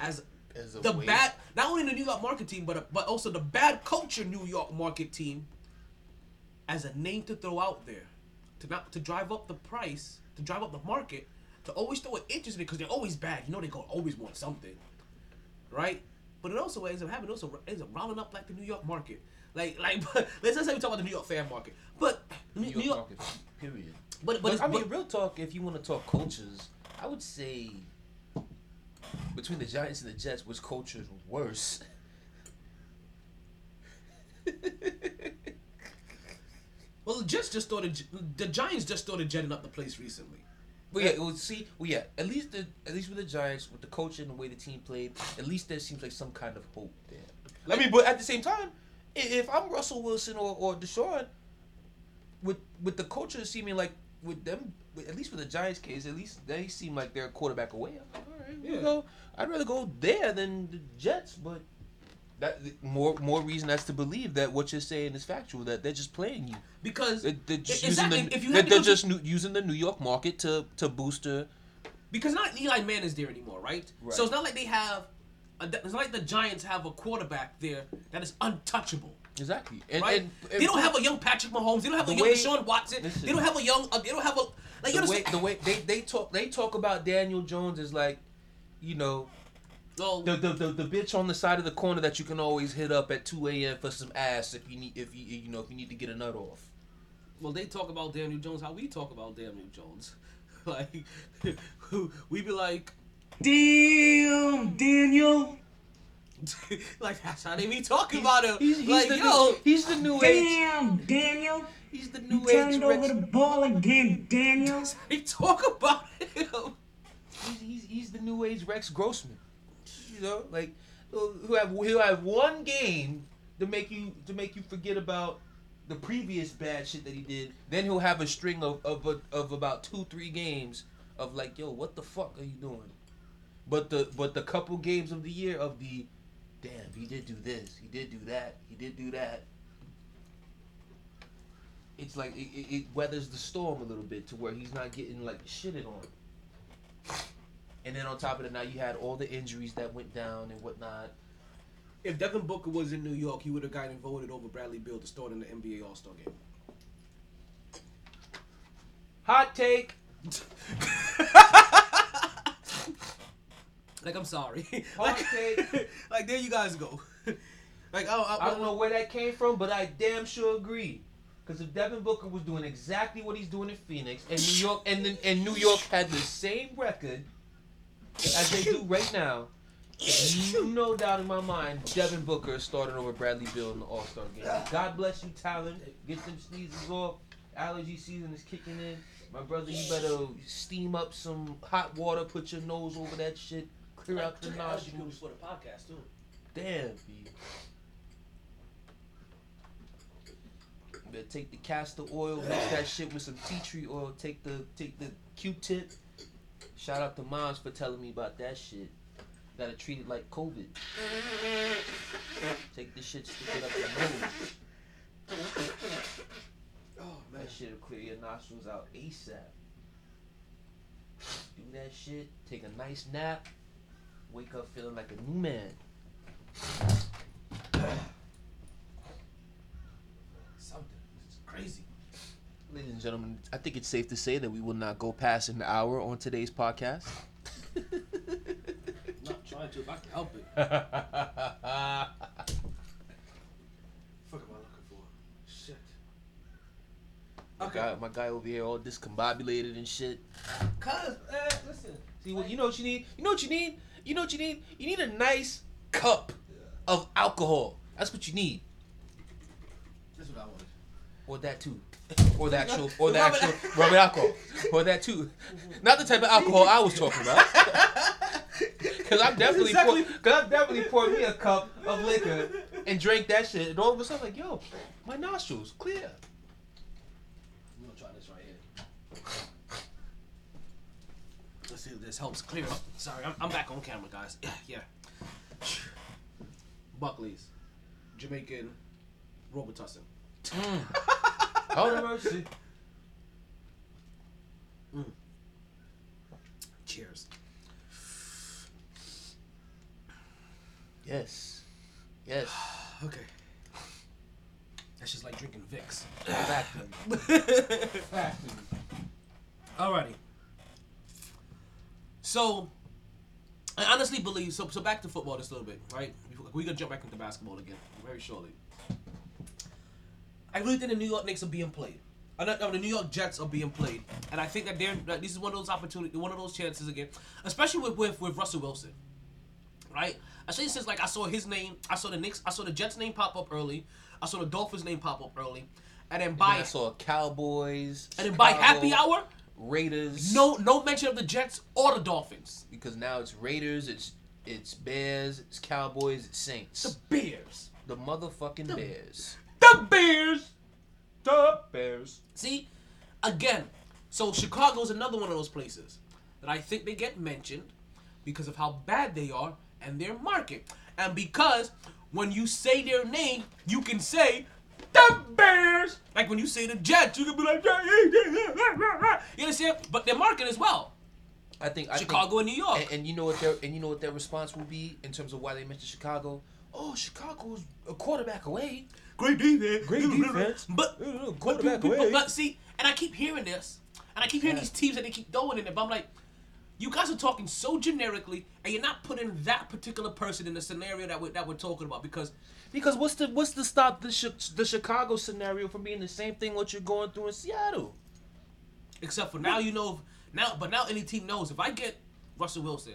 as, As a the way- bad, not only the New York market team, but but also the bad culture New York market team as a name to throw out there, to not to drive up the price, to drive up the market, to always throw an interest in it because they're always bad. You know they go always want something, right? But it also ends up having also ends up rolling up like the New York market. Like like let's not say we talk about the New York fan market, but New, New New York York, market, period. but but, But, it's, I mean, but- real talk. If you want to talk cultures, I would say between the Giants and the Jets, which culture is worse? well the Jets just started the Giants just started jetting up the place recently. Well, yeah, well, see, well, yeah. At least, the, at least with the Giants, with the coach and the way the team played, at least there seems like some kind of hope there. I mean, but at the same time, if I'm Russell Wilson or or Deshaun, with with the culture seeming like with them, with, at least with the Giants case, at least they seem like they're a quarterback away. I'm like, all right, Yeah. yeah. go. I'd rather go there than the Jets, but. That more more reason that's to believe that what you're saying is factual. That they're just playing you. Because They- They're just using exactly, the, if you they're, they're to- just using the New York market to to boost their because not Eli Manning's there anymore, right? Right. So it's not like they have. A, it's not like the Giants have a quarterback there that is untouchable. Exactly. And, right? and, they don't have a young Patrick Mahomes. They don't have a young way- Deshaun Watson. listen. they don't have a young. Uh, they don't have a like. You the way the way they, they talk they talk about Daniel Jones is like, you know, well, the, the the the bitch on the side of the corner that you can always hit up at two a.m. for some ass if you need if you you know if you need to get a nut off. well, they talk about Daniel Jones how we talk about Daniel Jones. like we be like, Damn, Daniel. like that's how they be talking about him. He's, he's like the yo, new, he's the new age Damn, Daniel. he's the You new age turned over the ball again, Daniel. they talk about him. He's, he's, he's the new age Rex Grossman. You know, like uh, who have he'll have one game to make you to make you forget about the previous bad shit that he did. Then he'll have a string of of, of about two three games of like, yo, what the fuck are you doing? But the but the couple games of the year of the, damn, he did do this, he did do that, he did do that. It's like it, it, it weathers the storm a little bit to where he's not getting like shitted on. And then on top of that, now you had all the injuries that went down and whatnot. If Devin Booker was in New York, he would have gotten voted over Bradley Beal to start in the NBA All Star game. Hot take. Like I'm sorry. Like, oh, like there you guys go. like I, I, I don't know where that came from, but I damn sure agree. Because if Devin Booker was doing exactly what he's doing in Phoenix, and New York, and then and New York had the same record as they do right now, no doubt in my mind, Devin Booker is starting over Bradley Beal in the All Star game. God bless you, Tyler. Get them sneezes off. Allergy season is kicking in. My brother, you better steam up some hot water, put your nose over that shit, clear out the nostrils. for the podcast too. Damn, B. Better take the castor oil, mix that shit with some tea tree oil. Take the take the Q-tip. Shout out to moms for telling me about that shit. Gotta treat it like COVID. Take this shit, stick it up your nose. Oh man. That shit'll clear your nostrils out ASAP. Do that shit. Take a nice nap. Wake up feeling like a new man. Something. It's crazy. Ladies and gentlemen, I think it's safe to say that we will not go past an hour on today's podcast. Not trying to if I can help it. Fuck am I looking for? Shit. My guy, my guy over here all discombobulated and shit. Cause, eh, listen. See what you know what you need? You know what you need? You know what you need? You need a nice cup of alcohol. That's what you need. That's what I wanted. Or that too. Or the actual or the actual rubbing alcohol. Or that too. Not the type of alcohol I was talking about. Cause I'm definitely Exactly. pour, cause I'm definitely poured me a cup of liquor and drank that shit and all of a sudden like, yo, my nostrils clear. I'm gonna try this right here. Let's see if this helps clear up. Sorry, I'm, I'm back on camera, guys. Yeah, yeah. Buckley's, Jamaican, Robitussin. Mm. Oh no mercy. Mm. Cheers. Yes. Yes. Okay. That's just like drinking Vicks. Factory. Factory. Alrighty. So, I honestly believe so. So back to football just a little bit, right? We're gonna jump back into basketball again very shortly. I really think the New York Knicks are being played. Uh, no, the New York Jets are being played, and I think that they're that this is one of those opportunities, one of those chances again, especially with with, with Russell Wilson, right? Especially since like I saw his name, I saw the Knicks, I saw the Jets name pop up early, I saw the Dolphins name pop up early, and then Then by I saw Cowboys. and then by Chicago, happy hour, Raiders. no no mention of the Jets or the Dolphins. because now it's Raiders, it's it's Bears, it's Cowboys, it's Saints. The Bears. The motherfucking Bears. The Bears. The Bears. See, again, so Chicago's another one of those places that I think they get mentioned because of how bad they are and their market. And because when you say their name, you can say the Bears. Like when you say the Jets, you can be like, Yeah, yeah, yeah, yeah, yeah, you understand? But their market as well. I think I Chicago think, and New York. And, and you know what their and you know what their response will be in terms of why they mentioned Chicago. Oh, Chicago's a quarterback away. Great defense. Great defense. But, quarterback but, away. but see, and I keep hearing this, and I keep hearing these teams that they keep throwing in there, but I'm like, you guys are talking so generically, and you're not putting that particular person in the scenario that we're, that we're talking about because Because what's the what's the stop the Chi- the Chicago scenario from being the same thing what you're going through in Seattle? except for now, you know, now, but now any team knows if I get Russell Wilson,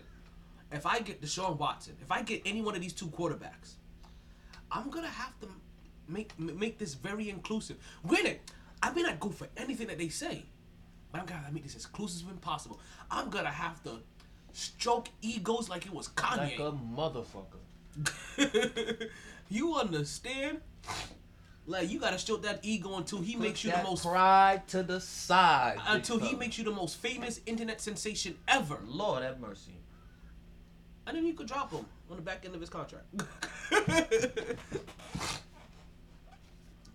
if I get Deshaun Watson, if I get any one of these two quarterbacks, I'm gonna have to make make this very inclusive. Granted, I may not go for anything that they say, but I'm gonna make this as inclusive as possible. I'm gonna have to stroke egos like it was Kanye, Like Kanye. a motherfucker. you understand? Like you gotta stroke that ego until he makes you Put the most pride to the side. until he makes you the most famous internet sensation ever. Lord have mercy. And then you could drop him on the back end of his contract.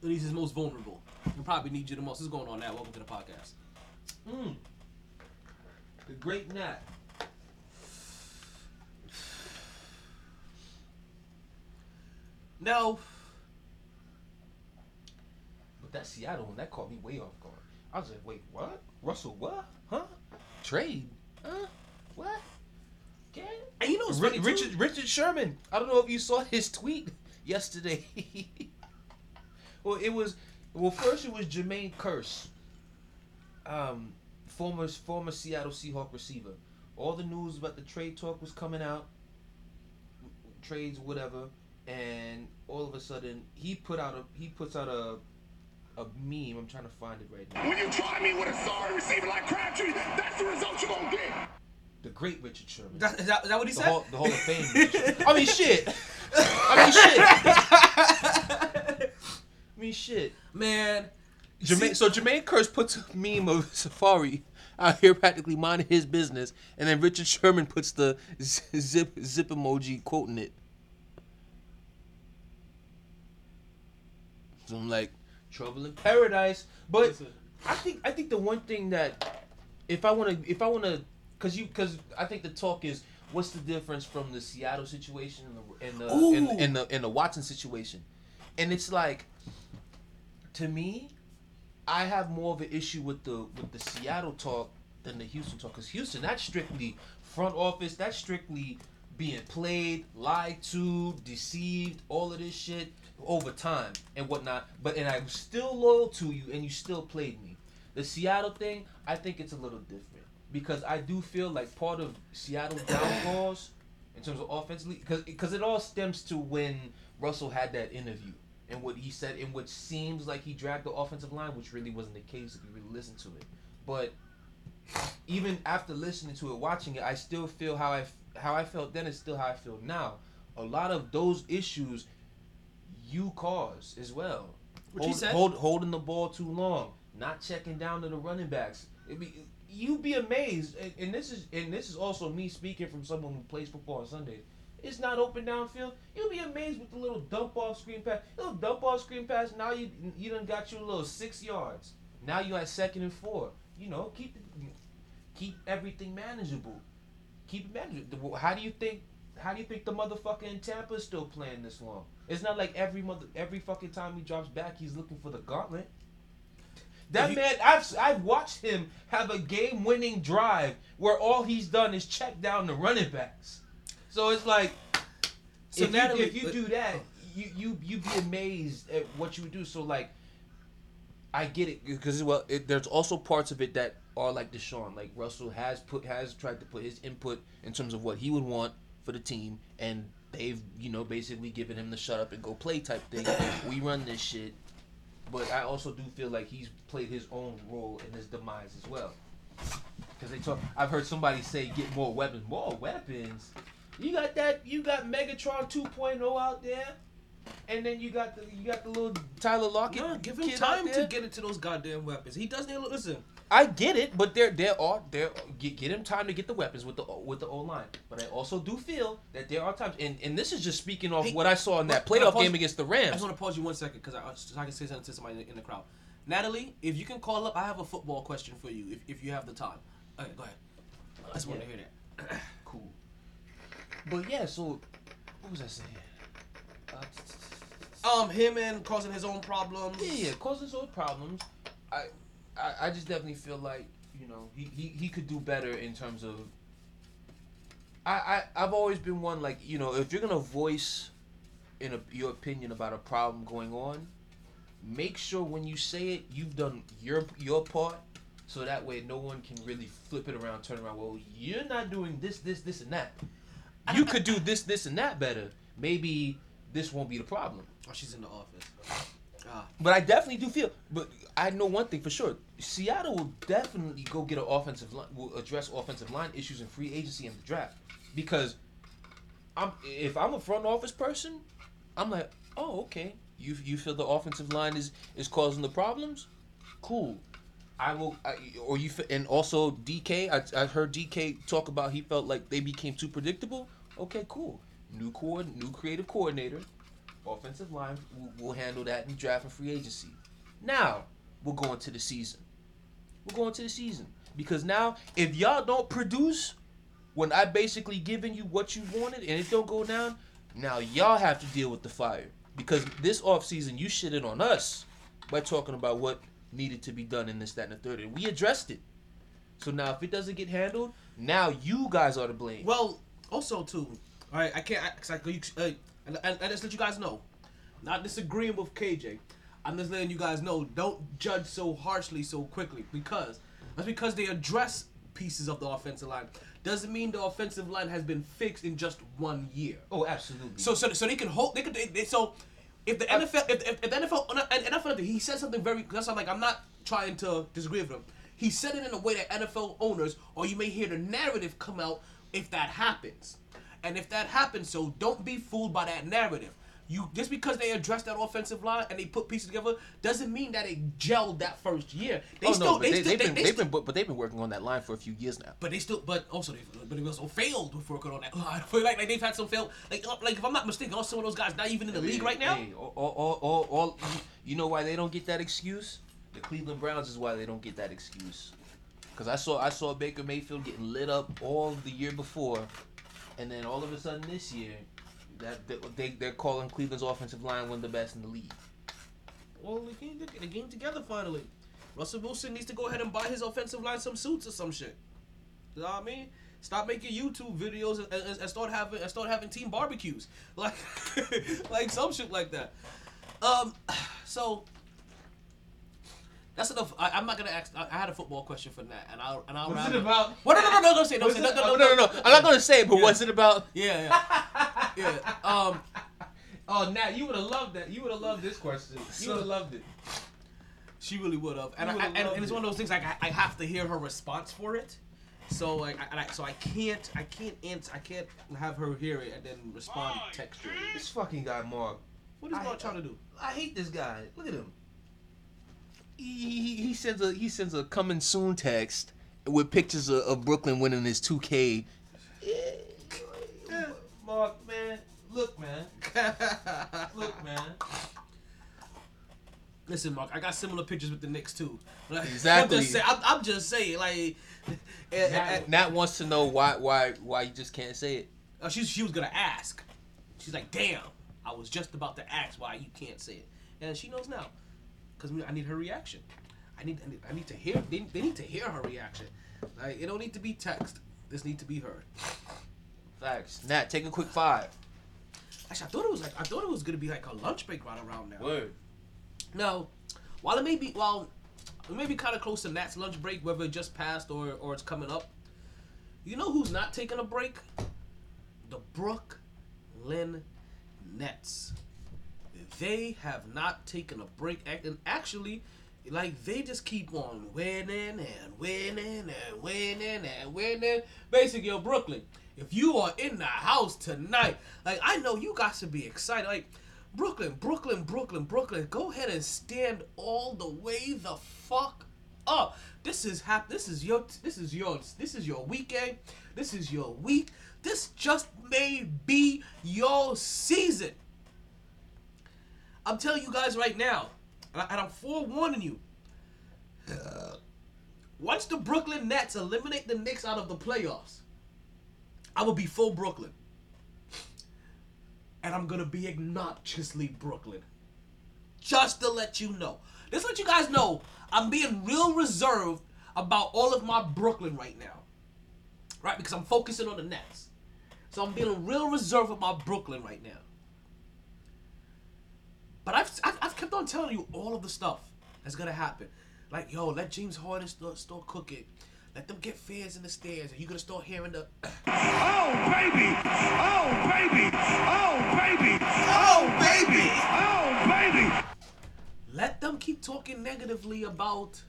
and he's his most vulnerable. He'll probably need you the most. What's going on now? Welcome to the podcast. Mm. The great Nat. Now, But that Seattle one, that caught me way off guard. I was like, wait, what? Russell, what? Huh? Trade? Huh? What? Okay. and you know what's funny too? Richard Richard Sherman. I don't know if you saw his tweet yesterday. well, it was well first it was Jermaine Kearse, um, former former Seattle Seahawk receiver. All the news about the trade talk was coming out. trades, whatever, and all of a sudden he put out a he puts out a a meme. I'm trying to find it right now. When you try me with a sorry receiver like Crabtree, that's the result you're gonna get. The great Richard Sherman. That, is, that, is that what he the said? Hall, the Hall of Fame. I mean shit. I mean shit. I mean shit. Man, Jermaine, so Jermaine Kearse puts a meme of Safari out here practically minding his business, and then Richard Sherman puts the zip zip emoji quoting it. Like, trouble in paradise. But Listen. I think I think the one thing that if I want to if I want to because you because I think the talk is what's the difference from the Seattle situation and the and the and, and the and the Watson situation, and it's like to me, I have more of an issue with the with the Seattle talk than the Houston talk because Houston that's strictly front office that's strictly being played, lied to, deceived, all of this shit over time and whatnot. But and I'm still loyal to you, and you still played me. The Seattle thing, I think it's a little different because I do feel like part of Seattle's downfalls in terms of offensively, because because it all stems to when Russell had that interview and what he said, and which seems like he dragged the offensive line, which really wasn't the case if you really listen to it. But even after listening to it, watching it, I still feel how I how I felt then is still how I feel now. A lot of those issues you cause as well. What you Hold- said? hold- holding the ball too long, not checking down to the running backs. It be you'd be amazed, and, and this is and this is also me speaking from someone who plays football on Sundays. It's not open downfield. You'll be amazed with the little dump off screen pass. Little dump off screen pass. Now you you done got you a little six yards. Now you at second and four. You know, keep keep everything manageable. Keep it manageable. How do you think? How do you think the motherfucker in Tampa is still playing this long? It's not like every mother every fucking time he drops back, he's looking for the gauntlet. That you- man, I've I've watched him have a game-winning drive where all he's done is check down the running backs. So it's like, So if, Natalie- you, if you but- do that, you you you'd be amazed at what you would do. So like, I get it because well, it, there's also parts of it that are like Deshaun. Like Russell has put has tried to put his input in terms of what he would want for the team, and they've you know basically given him the shut up and go play type thing. we run this shit, but I also do feel like he's played his own role in his demise as well. Because they talk, I've heard somebody say get more weapons, more weapons. You got that? You got Megatron 2.0 out there, and then you got the you got the little Tyler Lockett. no, give him time to get into those goddamn weapons. He doesn't even listen. I get it, but there there are there get, get him time to get the weapons with the with the O line. But I also do feel that there are times, and, and this is just speaking off Hey, what I saw in that playoff game against the Rams. I just want to pause you one second because I, so I can say something to somebody in the, crowd. Natalie, if you can call up, I have a football question for you if, if you have the time. Okay, go ahead. I just want to hear that. Cool. But yeah, so what was I saying? Um, him and causing his own problems. Yeah, yeah, causing his own problems. I, I, I just definitely feel like you know he, he, he could do better in terms of. I, I I've always been one like you know if you're gonna voice, in a, your opinion about a problem going on, make sure when you say it you've done your your part, so that way no one can really flip it around, turn around. Well, you're not doing this, this, this, and that. You could do this, this, and that better. Maybe this won't be the problem. Oh, she's in the office. Ah, But I definitely do feel. But I know one thing for sure: Seattle will definitely go get an offensive line, will address offensive line issues in free agency and the draft. Because I'm if I'm a front office person, I'm like, oh okay, you you feel the offensive line is is causing the problems, cool. I will, I, or you, and also DK. I, I heard DK talk about he felt like they became too predictable. Okay, cool. New core, new creative coordinator, offensive line. We'll, we'll handle that in draft and free agency. Now we're going to the season. We're going to the season because now if y'all don't produce when I basically giving you what you wanted and it don't go down, now y'all have to deal with the fire because this offseason you shitted on us by talking about what needed to be done in this, that, and the third, and we addressed it. So now if it doesn't get handled, now you guys are to blame. Well, also too, all right. I can't. I, cause I, you, uh, and, and, and just let you guys know, not disagreeing with KJ. I'm just letting you guys know. Don't judge so harshly so quickly because that's because they address pieces of the offensive line doesn't mean the offensive line has been fixed in just one year. Oh, absolutely. So so so they can hold. They could. They, they, so if the NFL, if, if, if the NFL, and NFL, he said something very. That's why, like I'm not trying to disagree with him. He said it in a way that NFL owners, or you may hear the narrative come out if that happens, and if that happens, so don't be fooled by that narrative. You just because they addressed that offensive line and they put pieces together doesn't mean that it gelled that first year. They oh still, no, but they, still, have been, they they've still- been, but, but they've been working on that line for a few years now. but they still, but also they, but they also failed with working on that line. I feel like, like they've had some fail. Like, uh, like if I'm not mistaken, all some of those guys not even in the league right now. Hey, all, all, all, all, you know why they don't get that excuse? The Cleveland Browns is why they don't get that excuse. Because I saw I saw Baker Mayfield getting lit up all the year before, and then all of a sudden this year, that they they're calling Cleveland's offensive line one of the best in the league. Well, they came, they came together finally. Russell Wilson needs to go ahead and buy his offensive line some suits or some shit. You know what I mean? Stop making YouTube videos and, and, and start having and start having team barbecues, like like some shit like that. Um, so that's enough. I, I'm not gonna ask. I, I had a football question for that, and I'll and I'll. What's it about? What? No, no, no, no, don't say, don't say, it- no, no, No, no, no. I'm not gonna say it, but Yeah. what's it about? Yeah, yeah, yeah. Um, Oh, Nat, you would have loved that. You would have loved this question. You would have loved it. She really would have, and, I, and, and it's it. one of those things like I, I have to hear her response for it, so like I, so I can't I can't answer I can't have her hear it and then respond textually. This fucking guy, Mark. What is I- God trying to do? I hate this guy. Look at him. He, sends a he sends a coming soon text with pictures of, of Brooklyn winning his 2K. Yeah, Mark, man. Look, man. Look, man. Listen, Mark, I got similar pictures with the Knicks too. Like, Exactly. I'm just, say, I'm, I'm just saying, like, and- and- Nat wants to know why why why you just can't say it. uh, she she was gonna ask. She's like, damn, I was just about to ask why you can't say it, and she knows now, cause I need her reaction. I need I need, I need to hear. They, they need to hear her reaction. Like, it don't need to be text. This need to be heard. Facts. Nat, take a quick five. Actually, I thought it was like I thought it was gonna be like a lunch break right around now. Word. No, while it may be while it may be kind of close to Nat's lunch break, whether it just passed or or it's coming up. You know who's not taking a break? The Brooklyn Nets. They have not taken a break, and actually, like they just keep on winning and winning and winning and winning. Basically, yo, Brooklyn, if you are in the house tonight, like I know you guys should be excited. Like Brooklyn, Brooklyn, Brooklyn, Brooklyn, go ahead and stand all the way the fuck up. This is hap- This is your. This is yours. This is your weekend. This is your week. This just may be your season. I'm telling you guys right now, and, I, I'm forewarning you. Once the Brooklyn Nets eliminate the Knicks out of the playoffs, I will be full Brooklyn. And I'm gonna be obnoxiously Brooklyn. Just to let you know. Just let you guys know, I'm being real reserved about all of my Brooklyn right now. Right? Because I'm focusing on the Nets. So I'm being real reserved about Brooklyn right now. But I've, I've, I've kept on telling you all of the stuff that's gonna happen. Like, yo, let James Harden start, start cooking. Let them get fans in the stairs, and you're gonna start hearing the. Oh, baby! Oh, baby! Oh, baby! Oh, baby! Oh, baby! Let them keep talking negatively about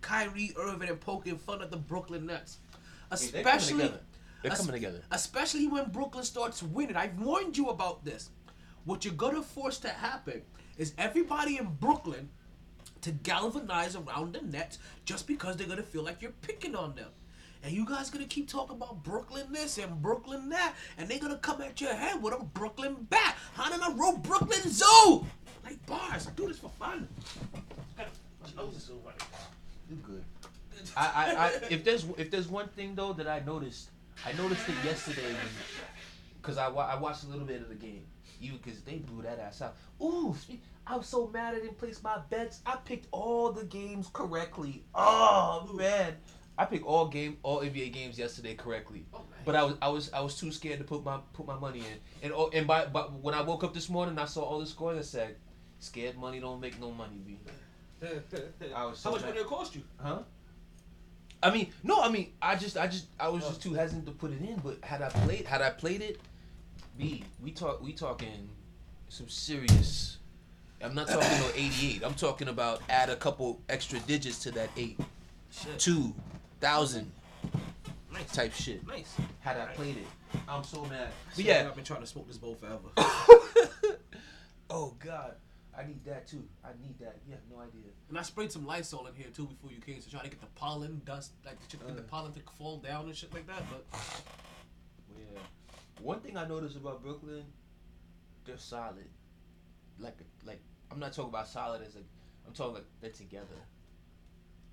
Kyrie Irving and poking fun at the Brooklyn Nets. especially. they're coming together. They're es- coming together. Especially when Brooklyn starts winning. I've warned you about this. What you're gonna force to happen is everybody in Brooklyn to galvanize around the Nets just because they're gonna feel like you're picking on them. And you guys gonna keep talking about Brooklyn this and Brooklyn that, and they're gonna come at your head with a Brooklyn bat. How did I roll Brooklyn Zoo? Like bars, I do this for fun. You're good. I, I, I, if there's if there's one thing though that I noticed, I noticed it yesterday cause I, I watched a little bit of the game, even cause they blew that ass out. Ooh, I was so mad I didn't place my bets. I picked all the games correctly. Oh man, I picked all game all NBA games yesterday correctly. Oh, but I was I was I was too scared to put my put my money in. And oh, and by but when I woke up this morning, I saw all the scores. I said, "Scared money don't make no money, B." I was so How much mad. money it cost you? Huh? I mean, no, I mean, I just, I just, I was oh. just too hesitant to put it in. But had I played, had I played it, B, we talk, we talking some serious. I'm not talking no 88. I'm talking about add a couple extra digits to that eight, Shit. two thousand Nice. type shit. Nice. Had I played it, I'm so mad. But Shit, yeah, I've been trying to smoke this bowl forever. oh god, I need that too. I need that. You have no idea. and I sprayed some Lysol in here too before you came to try to get the pollen dust, like to get the Uh. pollen to fall down and shit like that. But Yeah. One thing I noticed about Brooklyn, they're solid. Like like I'm not talking about solid as a I'm talking like they're together.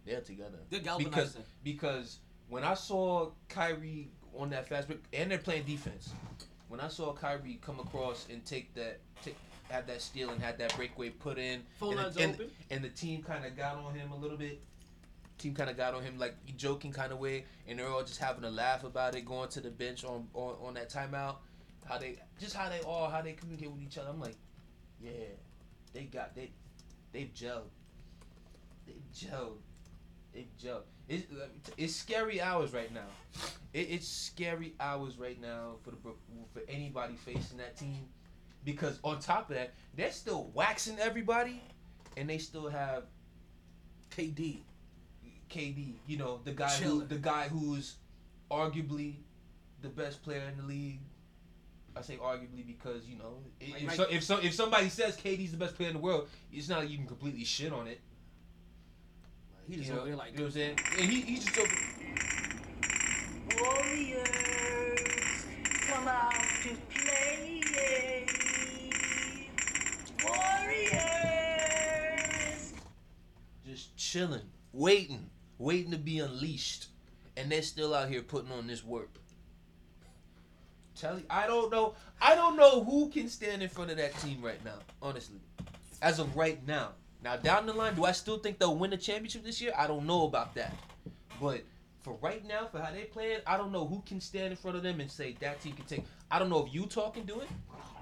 They're together. They're because galvanizing. because when I saw Kyrie on that fast break and they're playing defense. When I saw Kyrie come across and take that take have that steal and had that breakaway put in phone and, the, and, and the team kind of got on him a little bit. Team kind of got on him like joking kind of way, and they're all just having a laugh about it, going to the bench on, on on that timeout. How they just how they all how they communicate with each other. I'm like, yeah, they got they they've gelled, they've gelled, they've gelled. It's, it's scary hours right now. It, it's scary hours right now for the for anybody facing that team, because on top of that, they're still waxing everybody, and they still have KD. KD, you know, the guy who the guy who's arguably the best player in the league. I say arguably because you know if like- so, if so, if somebody says KD's the best player in the world, it's not like you can completely shit on it. He You just know, over there like you know what I'm saying? And he he just over, Warriors, come out to play. Warriors. just chilling, waiting, waiting to be unleashed, and they're still out here putting on this work. Tell you, I don't know. I don't know who can stand in front of that team right now. Honestly, as of right now. Now down the line, do I still think they'll win the championship this year? I don't know about that. But for right now, for how they playing, I don't know who can stand in front of them and say that team can take. I don't know if Utah can do it.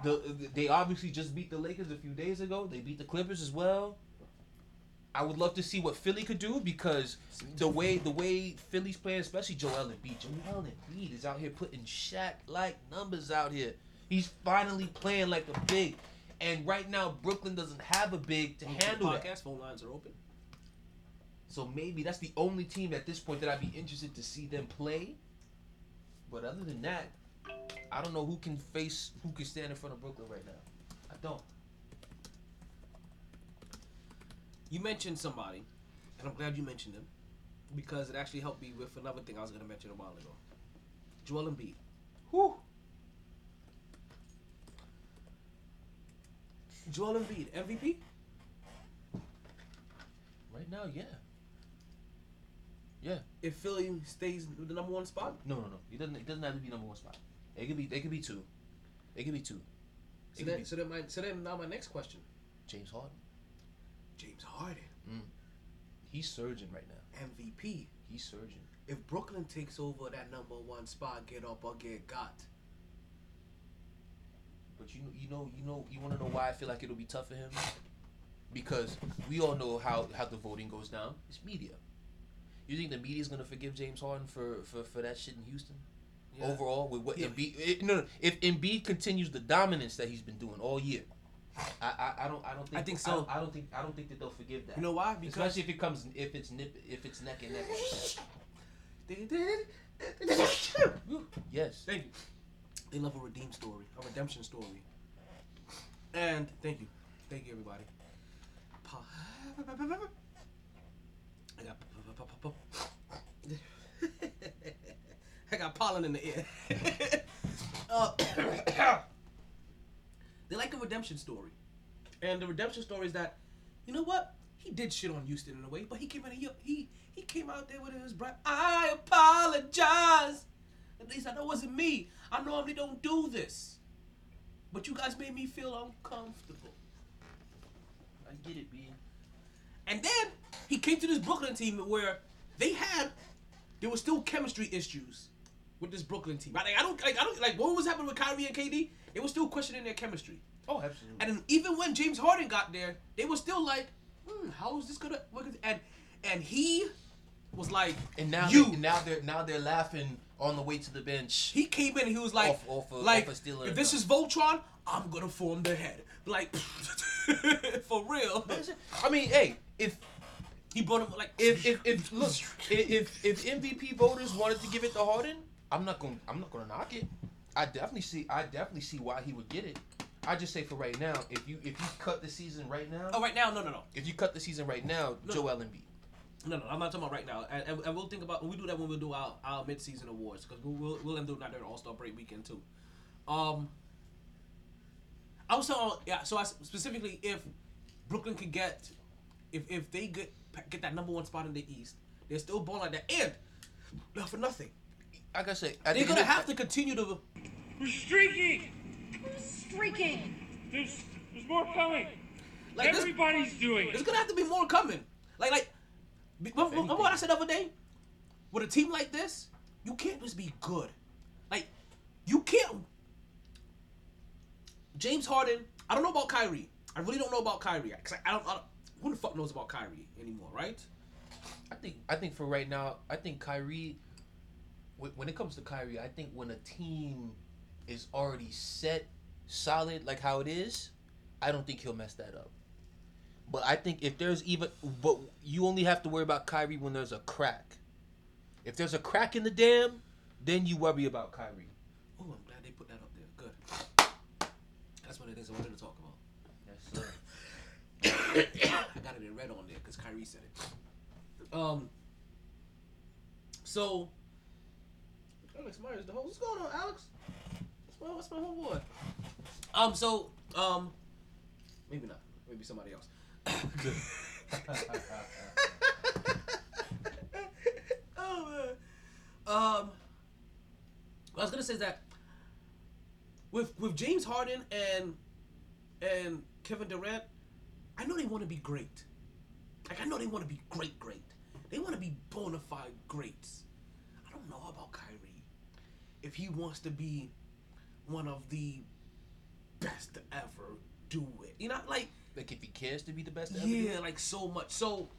The they obviously just beat the Lakers a few days ago. They beat the Clippers as well. I would love to see what Philly could do because the way the way Philly's playing, especially Joel Embiid. Joel Embiid is out here putting Shaq like numbers out here. He's finally playing like a big. And right now Brooklyn doesn't have a big to handle that. podcast phone lines are open. So maybe that's the only team at this point that I'd be interested to see them play. But other than that, I don't know who can face who can stand in front of Brooklyn right now. I don't. You mentioned somebody, and I'm glad you mentioned him because it actually helped me with another thing I was going to mention a while ago. Joel Embiid. Whew. Joel Embiid, MVP. Right now, yeah. Yeah. If Philly stays the number one spot, No, no, no. It doesn't. It doesn't have to be number one spot. It could be. It could be two. It could be two. so then, be so then, my, so then now my next question: James Harden. James Harden, mm. He's surging right now. MVP. He's surging. If Brooklyn takes over that number one spot, get up or get got. But you, you know, you know, you want to know why I feel like it'll be tough for him? Because we all know how how the voting goes down. It's media. You think the media's gonna forgive James Harden for for, for that shit in Houston? Yeah. Overall, with what Yeah. Embiid, it, no, no, if Embiid continues the dominance that he's been doing all year, I, I, I don't, I don't think, I think so. I, don't think, I don't think that they'll forgive that. You know why? Because Especially if it comes, if it's nip, if it's neck and neck. yes. Thank you. They love a redeem story, a redemption story. And thank you, thank you everybody. I got, I got pollen in the ear. uh, they like a redemption story, and the redemption story is that, you know what? He did shit on Houston in a way, but he came in. He he he came out there with his bright. I apologize. At least I know it wasn't me. I normally don't do this. But you guys made me feel uncomfortable. I get it, B. And then he came to this Brooklyn team where they had there were still chemistry issues with this Brooklyn team. Like, I don't like I don't like what was happening with Kyrie and KD. They were still questioning their chemistry. Oh, absolutely. And even when James Harden got there, they were still like, hmm, how is this gonna work? And and he was like, And now, you. they, now they're now they're laughing on the way to the bench. he came in and he was like, Off- off of- like off of if this is Voltron, I'm gonna form the head. Like, for real. I mean, hey, if He brought him like if if, if look if if MVP voters wanted to give it to Harden, I'm not gonna I'm not gonna knock it. I definitely see I definitely see why he would get it. I just say for right now, if you if you cut the season right now, Oh, right now, no, no, no, if you cut the season right now, No. Joel Embiid. no, no. I'm not talking about right now, and, and, we'll think about we do that when we do our, our mid-season awards because we'll we'll, we'll end up not during All Star break weekend too. Um, I was talking, yeah. So I specifically if Brooklyn could get, if if they get get that number one spot in the East, they're still balling like that, and not for nothing, Like I say, at they're the gonna end of- have to continue to. We're streaking. Streaking. There's there's more coming. Like this, Everybody's doing it. There's gonna have to be more coming. Like, like, remember, remember what I said the other day? With a team like this, you can't just be good. Like, you can't. James Harden. I don't know about Kyrie. I really don't know about Kyrie because I, I, don't, I don't. Who the fuck knows about Kyrie anymore, right? I think I think for right now, I think Kyrie. Wh- When it comes to Kyrie, I think when a team is already set, solid like how it is, I don't think he'll mess that up. But I think if there's even, but you only have to worry about Kyrie when there's a crack. If there's a crack in the dam, then you worry about Kyrie. Oh, I'm glad they put that up there. Good. That's one of the things I wanted to talk about. Yes, sir. I got it in red on there because Kyrie said it. Um. So. Alex Myers, the host. What's going on, Alex? What's my, what's my homeboy? Um. So. Um. Maybe not. Maybe somebody else. oh man. Um. I was gonna say is that with with James Harden and and Kevin Durant, I know they want to be great. Like I know they want to be great, great. They want to be bona fide greats. I don't know about Kyrie. If he wants to be one of the best to ever do it, you know, like Like if he cares to be the best, to ever yeah, it, like so much. So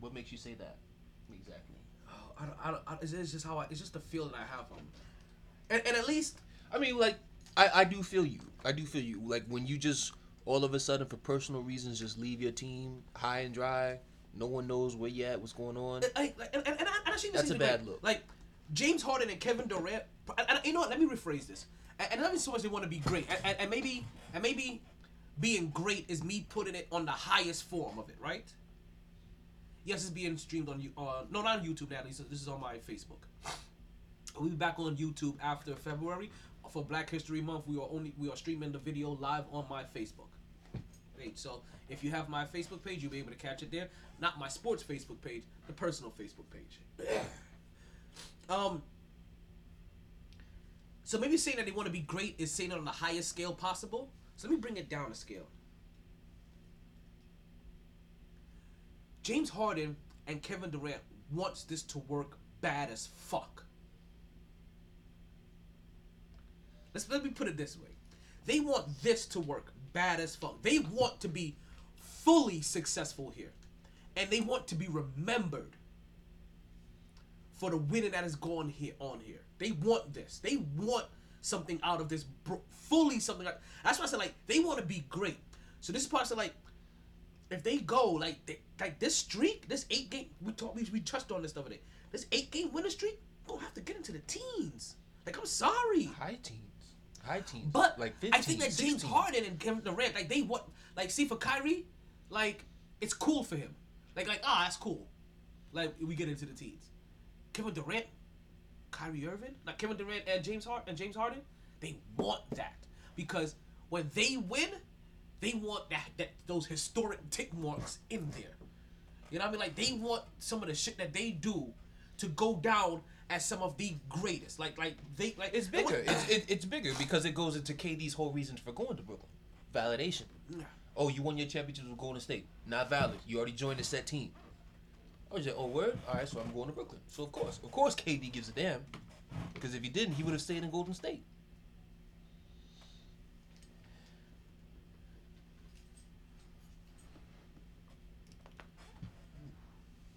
what makes you say that? Exactly. oh, I don't, I don't, I, it's, just how I, it's just the feel that I have him. And, and at least I mean, like, I, I do feel you. I do feel you. Like, when you just all of a sudden, for personal reasons, just leave your team high and dry, no one knows where you at, what's going on. Like, like, and, and, and I, and I shouldn't That's say a bad like, look. Like James Harden and Kevin Durant. And, and you know what? Let me rephrase this. And, and not even so much they want to be great, and, and, and maybe and maybe being great is me putting it on the highest form of it, right? Yes, it's being streamed on you. Uh, no, not on YouTube now. This is- on my Facebook. We'll be back on YouTube after February for Black History Month. We are only we are streaming the video live on my Facebook page. So if you have my Facebook page, you'll be able to catch it there. Not my sports Facebook page, the personal Facebook page. um. So maybe saying that they want to be great is saying it on the highest scale possible. So let me bring it down a scale. James Harden and Kevin Durant wants this to work bad as fuck. Let's let me put it this way. They want this to work bad as fuck. They want to be fully successful here. And they want to be remembered for the winning that has gone here on here. They want this. They want something out of this bro- fully something like that's why I said like they want to be great. So this is part of like if they go like they, like this streak, this eight game we talked we, we touched on this the other day. This eight game winning streak, we gonna have to get into the teens. Like I'm sorry. High teens. High teens. But like 15, I think that James Harden and Kevin Durant, like they want, like see for Kyrie, like it's cool for him. Like like ah, that's cool. Like we get into the teens. Kevin Durant, Kyrie Irving, like Kevin Durant and James Hart and James Harden, they want that because when they win, they want that that those historic tick marks in there. You know what I mean? Like they want some of the shit that they do to go down as some of the greatest. Like like they like It's bigger. It's, it, it's bigger because it goes into KD's whole reasons for going to Brooklyn. Validation. Oh, you won your championships with Golden State. Not valid. You already joined the set team. I was like, oh, word? All right, so I'm going to Brooklyn. So, of course, of course, KD gives a damn. Because if he didn't, he would have stayed in Golden State.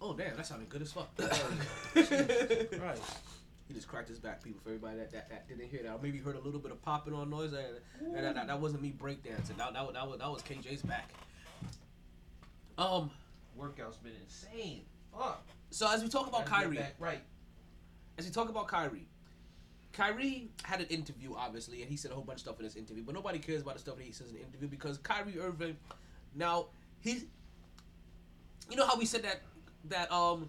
Oh Oh damn, that sounded good as fuck. Right. He just cracked his back, people. For everybody that, that, that didn't hear that, or maybe heard a little bit of popping on noise. And, and that, that, that wasn't me breakdancing. That, that, that, was, that was KJ's back. Um. Workout's been insane. So as we talk about Kyrie, Right. as we talk about Kyrie, Kyrie had an interview, obviously, and he said a whole bunch of stuff in this interview, but nobody cares about the stuff that he says in the interview because Kyrie Irving, now he, you know how we said that that um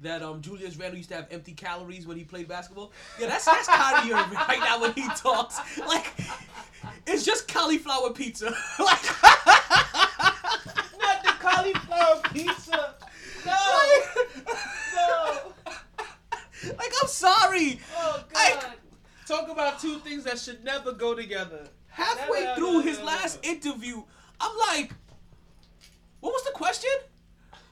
that um Julius Randle used to have empty calories when he played basketball. Yeah, that's that's Kyrie Irving right now when he talks. Like it's just cauliflower pizza. like Not the cauliflower pizza. No. no. like I'm sorry. Oh I- God. Talk about two things that should never go together. halfway No, no, through no, his no, last no. interview, I'm like, what was the question?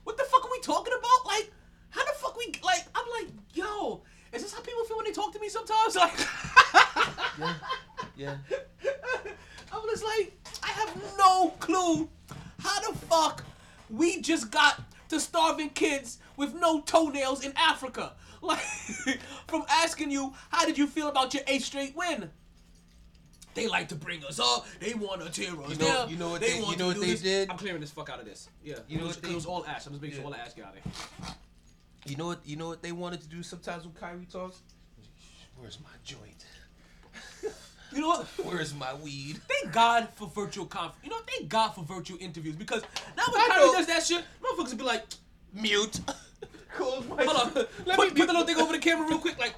What the fuck are we talking about? Like, how the fuck we like? I'm like, yo, is this how people feel when they talk to me sometimes? Like, Yeah. I'm just like, I have no clue how the fuck we just got to starving kids with no toenails in Africa. Like, from asking you, how did you feel about your eighth straight win? They like to bring us up. They want to tear us You know- down. you know what they- want you know what do they this. did? I'm clearing this fuck out of this. Yeah. You know it was, what they- it was all ash. I'm just making sure all the ash get out of there. You know what? You know what they wanted to do sometimes when Kyrie talks. Where's my joint? You know what? Where's my weed? Thank God for virtual conf. You know, thank God for virtual interviews because now when I Kyrie know. does that shit, motherfuckers be like, Mute. Close my. hold on, Let put, me put the little thing over the camera real quick, like.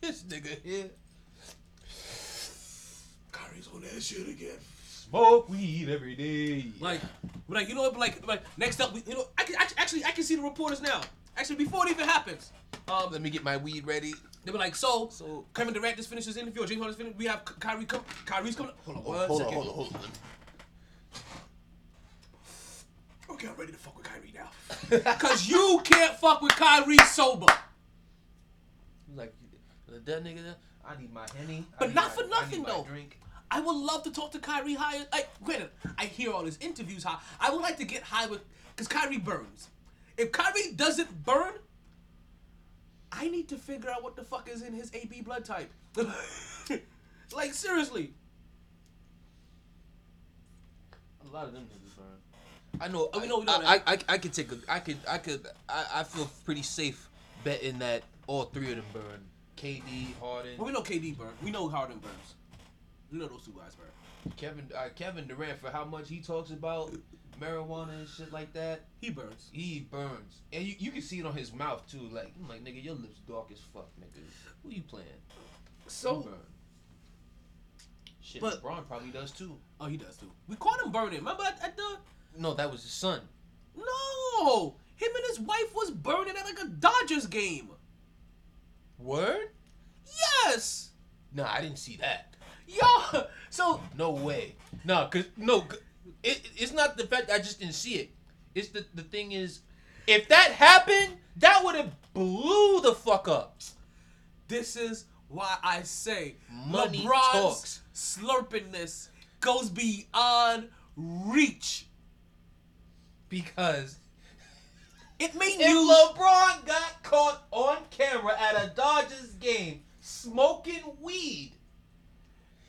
This nigga here. Kyrie's on that shit again. Smoke weed every day. Like, we're like you know what? Like, like next up, we, you know, I can actually, actually, I can see the reporters now. Actually, before it even happens, um, Let me get my weed ready. they were like, so, So- Kevin Durant just finished his interview. Or James Harden finished. We have Ky- Kyrie come. Kyrie's coming. Hold on, one hold second. on, hold on, hold on. Okay, I'm ready to fuck with Kyrie now. Cause you can't fuck with Kyrie sober. Like that nigga. there, I need my henny. I But not my- for nothing, though. Drink. I would love to talk to Kyrie high. Like, granted, I hear all his interviews high. I would like to get high with, cause Kyrie burns. If Kyrie doesn't burn, I need to figure out what the fuck is in his AB blood type. like seriously. A lot of them niggas. I know. Oh, we know- we know I. I, I, I could take a. I could. I could. I, I feel pretty safe betting that all three of them burn. KD, Harden, Well, we know KD burn. We know Harden burns. We know those two guys burn. Kevin. Uh, Kevin Durant for how much he talks about marijuana and shit like that. He burns. He burns, and you, you can see it on his mouth too. Like I'm like nigga, your lips dark as fuck, nigga. Who you playing? So, burn. Shit, but- LeBron probably does too. oh, he does too. We caught him burning. Remember at, at the No, that was his son. no. Him and his wife was burning at like a Dodgers game. Word? Yes. Nah, I didn't see that. Yo. So No way. No, cause no, it, it's not the fact I just didn't see it. It's the the thing is, if that happened, that would have blew the fuck up. This is why I say Money LeBron's talks. slurpingness goes beyond reach. Because It made if you LeBron got caught on camera at a Dodgers game smoking weed,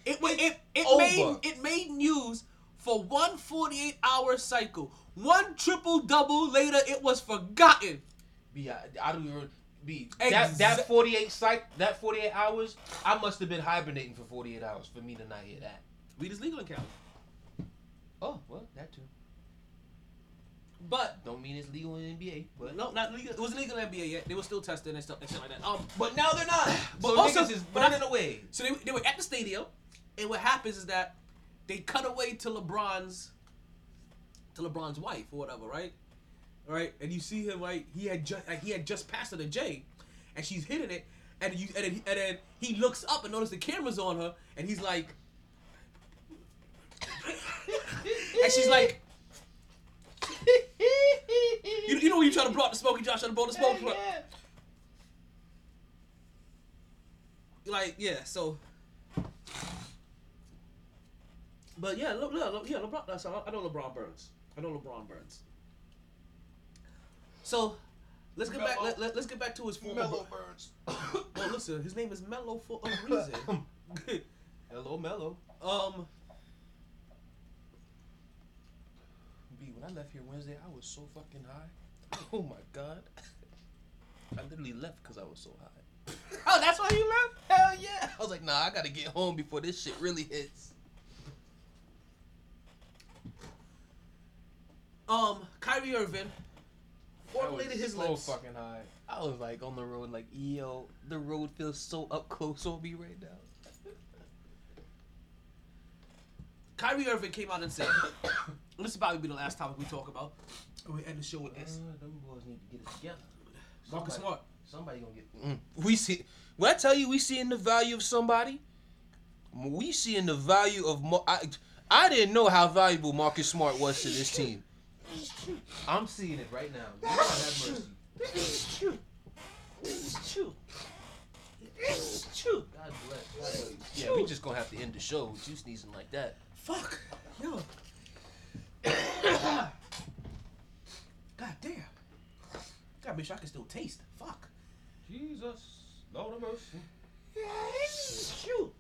it it it over. made it made news for one 48 hour cycle. One triple double later, it was forgotten. be I, I don't even be Exa- that that forty eight cycle, that forty eight hours. I must have been hibernating for forty eight hours for me to not hear that. Weed is legal in Cali, Oh well, that too. But Don't mean it's legal in NBA, but no, not legal. It wasn't legal in NBA yet. They were still testing and stuff and shit like that. Um, But now they're not. But so also- is I- away. So they, they were at the stadium, and what happens is that they cut away to LeBron's to LeBron's wife or whatever, right? Right, and you see him right. He had just he had just passed her to Jay, and she's hitting it, and you and then, he- and then he looks up and notices the camera's on her, and he's like, and she's like, you, you know when you try to block the smoke, you try to blow the smoke. yeah. like yeah, so. But yeah, look, look, look yeah, LeBron. That's I know LeBron burns. I know LeBron burns. So let's get back. Mellow. Let, let, us get back to his former. Mellow Burns. well, listen, his name is Mellow for a reason. Hello, Mellow. um, B, when I left here Wednesday, I was so fucking high. Oh my god. I literally left because I was so high. oh, that's why you left. Hell yeah. I was like, nah, I gotta get home before this shit really hits. Um, Kyrie Irving formulated his so lips. fucking high. I was like on the road, like, yo, the road feels so up close on me right now. Kyrie Irving came out and said, "This is probably be the last topic we talk about." We end the show with this. Uh, them boys need to get it together. Marcus Somebody- Smart. Somebody gonna get. Mm. We see. When I tell you, we seeing the value of somebody. We seeing the value of. Mar- I, I didn't know how valuable Marcus Smart was to this team. I'm seeing it right now. God have mercy. God bless. God bless. Yeah, we just gonna have to end the show with you sneezing like that. Fuck. Yo. God damn. Gotta make sure I can still taste. Fuck. Jesus, Lord of mercy. Shoot.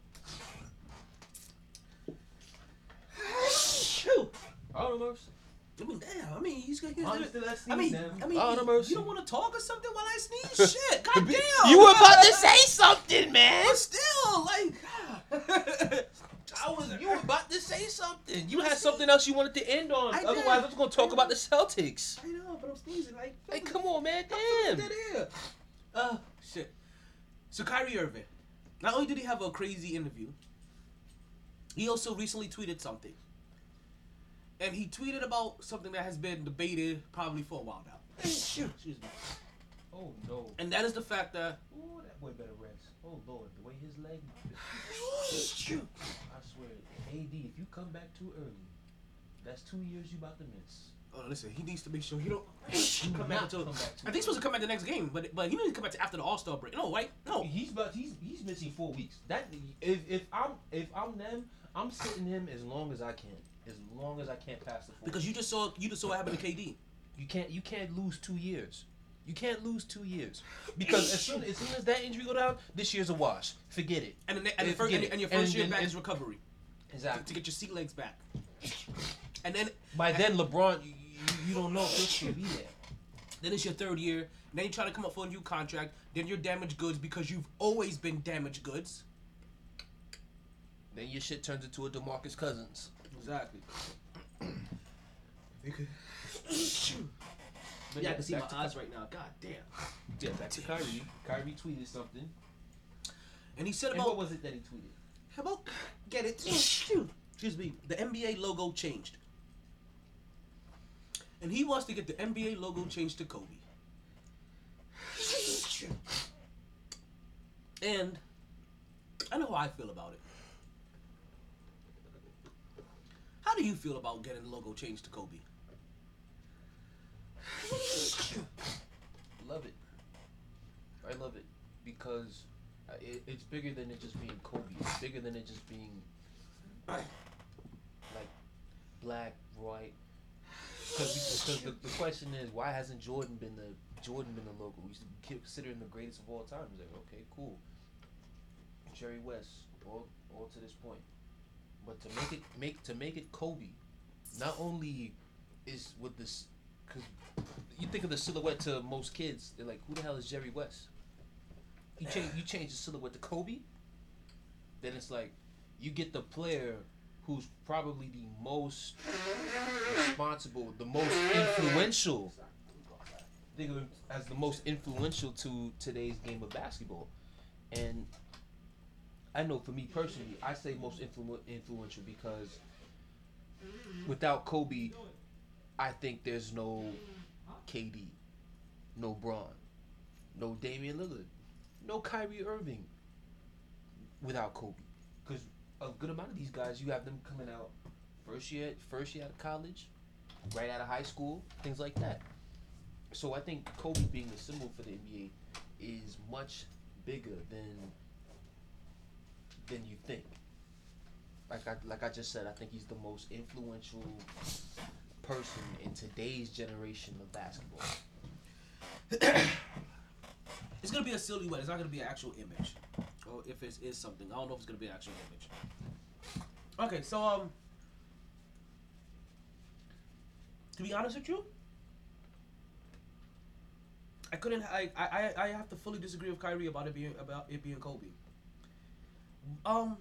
Shoot. Lord of mercy. I mean, damn. I mean, he's gonna. He's I'm gonna still I mean, now. I mean, Lord of mercy. you don't want to talk or something while I sneeze? Shit. God damn. You were about to say something, man. But still, like. I was. You were about to say something. You had something else you wanted to end on. I. Otherwise, I was gonna talk about the Celtics. I know, but I'm sneezing. Like, Hey, come on, man. Damn. Damn. That ear. Uh, shit. So Kyrie Irving, not only did he have a crazy interview, he also recently tweeted something. And he tweeted about something that has been debated probably for a while now. Excuse me. Oh no. And that is the fact that Ooh, that boy better rest. Oh lord, the way his leg. I swear, AD, if you come back too early, that's two years you about to miss. Oh, listen, he needs to make sure he don't Do come back until. come back too I think he's supposed to come back the next game, but but he needs to come back to after the All Star break. No, right? No. He's about he's he's missing four weeks. That if if I'm if I'm them, I'm sitting him as long as I can. As long as I can't pass the four. Because you just saw you just saw what happened to KD. you can't you can't lose two years. You can't lose two years because as soon as soon as that injury go down, this year's a wash. Forget it. And, the, and, the Uh, first, and, it. and your And first year then- back and- is recovery Exactly. to get your sea legs back. And then By then, LeBron, you, you, you don't know if he'll still be there. then it's your third year. Then you try to come up for a new contract. Then you're damaged goods because you've always been damaged goods. Then your shit turns into a DeMarcus Cousins. Exactly. But yeah, I can see my back to eyes right now. God damn. Yeah, back to Kyrie. Kyrie tweeted something. And he said And about what was it that he tweeted? How about get it? Excuse me. The NBA logo changed, and he wants to get the NBA logo changed to Kobe. And I know how I feel about it. How do you feel about getting the logo changed to Kobe? Love it. I love it because Uh, it, it's bigger than it just being Kobe. It's bigger than it just being like black, white. Because the, the question is, why hasn't Jordan been the Jordan been the logo? We used to consider him the greatest of all time. He's like, okay, cool. Jerry West, all, all to this point. But to make it make to make it Kobe, not only is with this, because you think of the silhouette to most kids, they're like, who the hell is Jerry West? You change you change the silhouette to Kobe, then it's like you get the player who's probably the most responsible, the most influential. Think of him as the most influential to today's game of basketball, and I know for me personally, I say most influ- influential because without Kobe, I think there's no KD, no Braun, no Damian Lillard, no Kyrie Irving without Kobe. Because a good amount of these guys, you have them coming out first year, first year out of college, right out of high school, things like that. So I think Kobe being the symbol for the NBA is much bigger than than you think. Like I like I just said, I think he's the most influential person in today's generation of basketball. it's gonna be a silhouette. It's not gonna be an actual image. Or if it is something, I don't know if it's gonna be an actual image. Okay, so um, to be honest with you, I couldn't. I I I have to fully disagree with Kyrie about it being about it being Kobe. Um,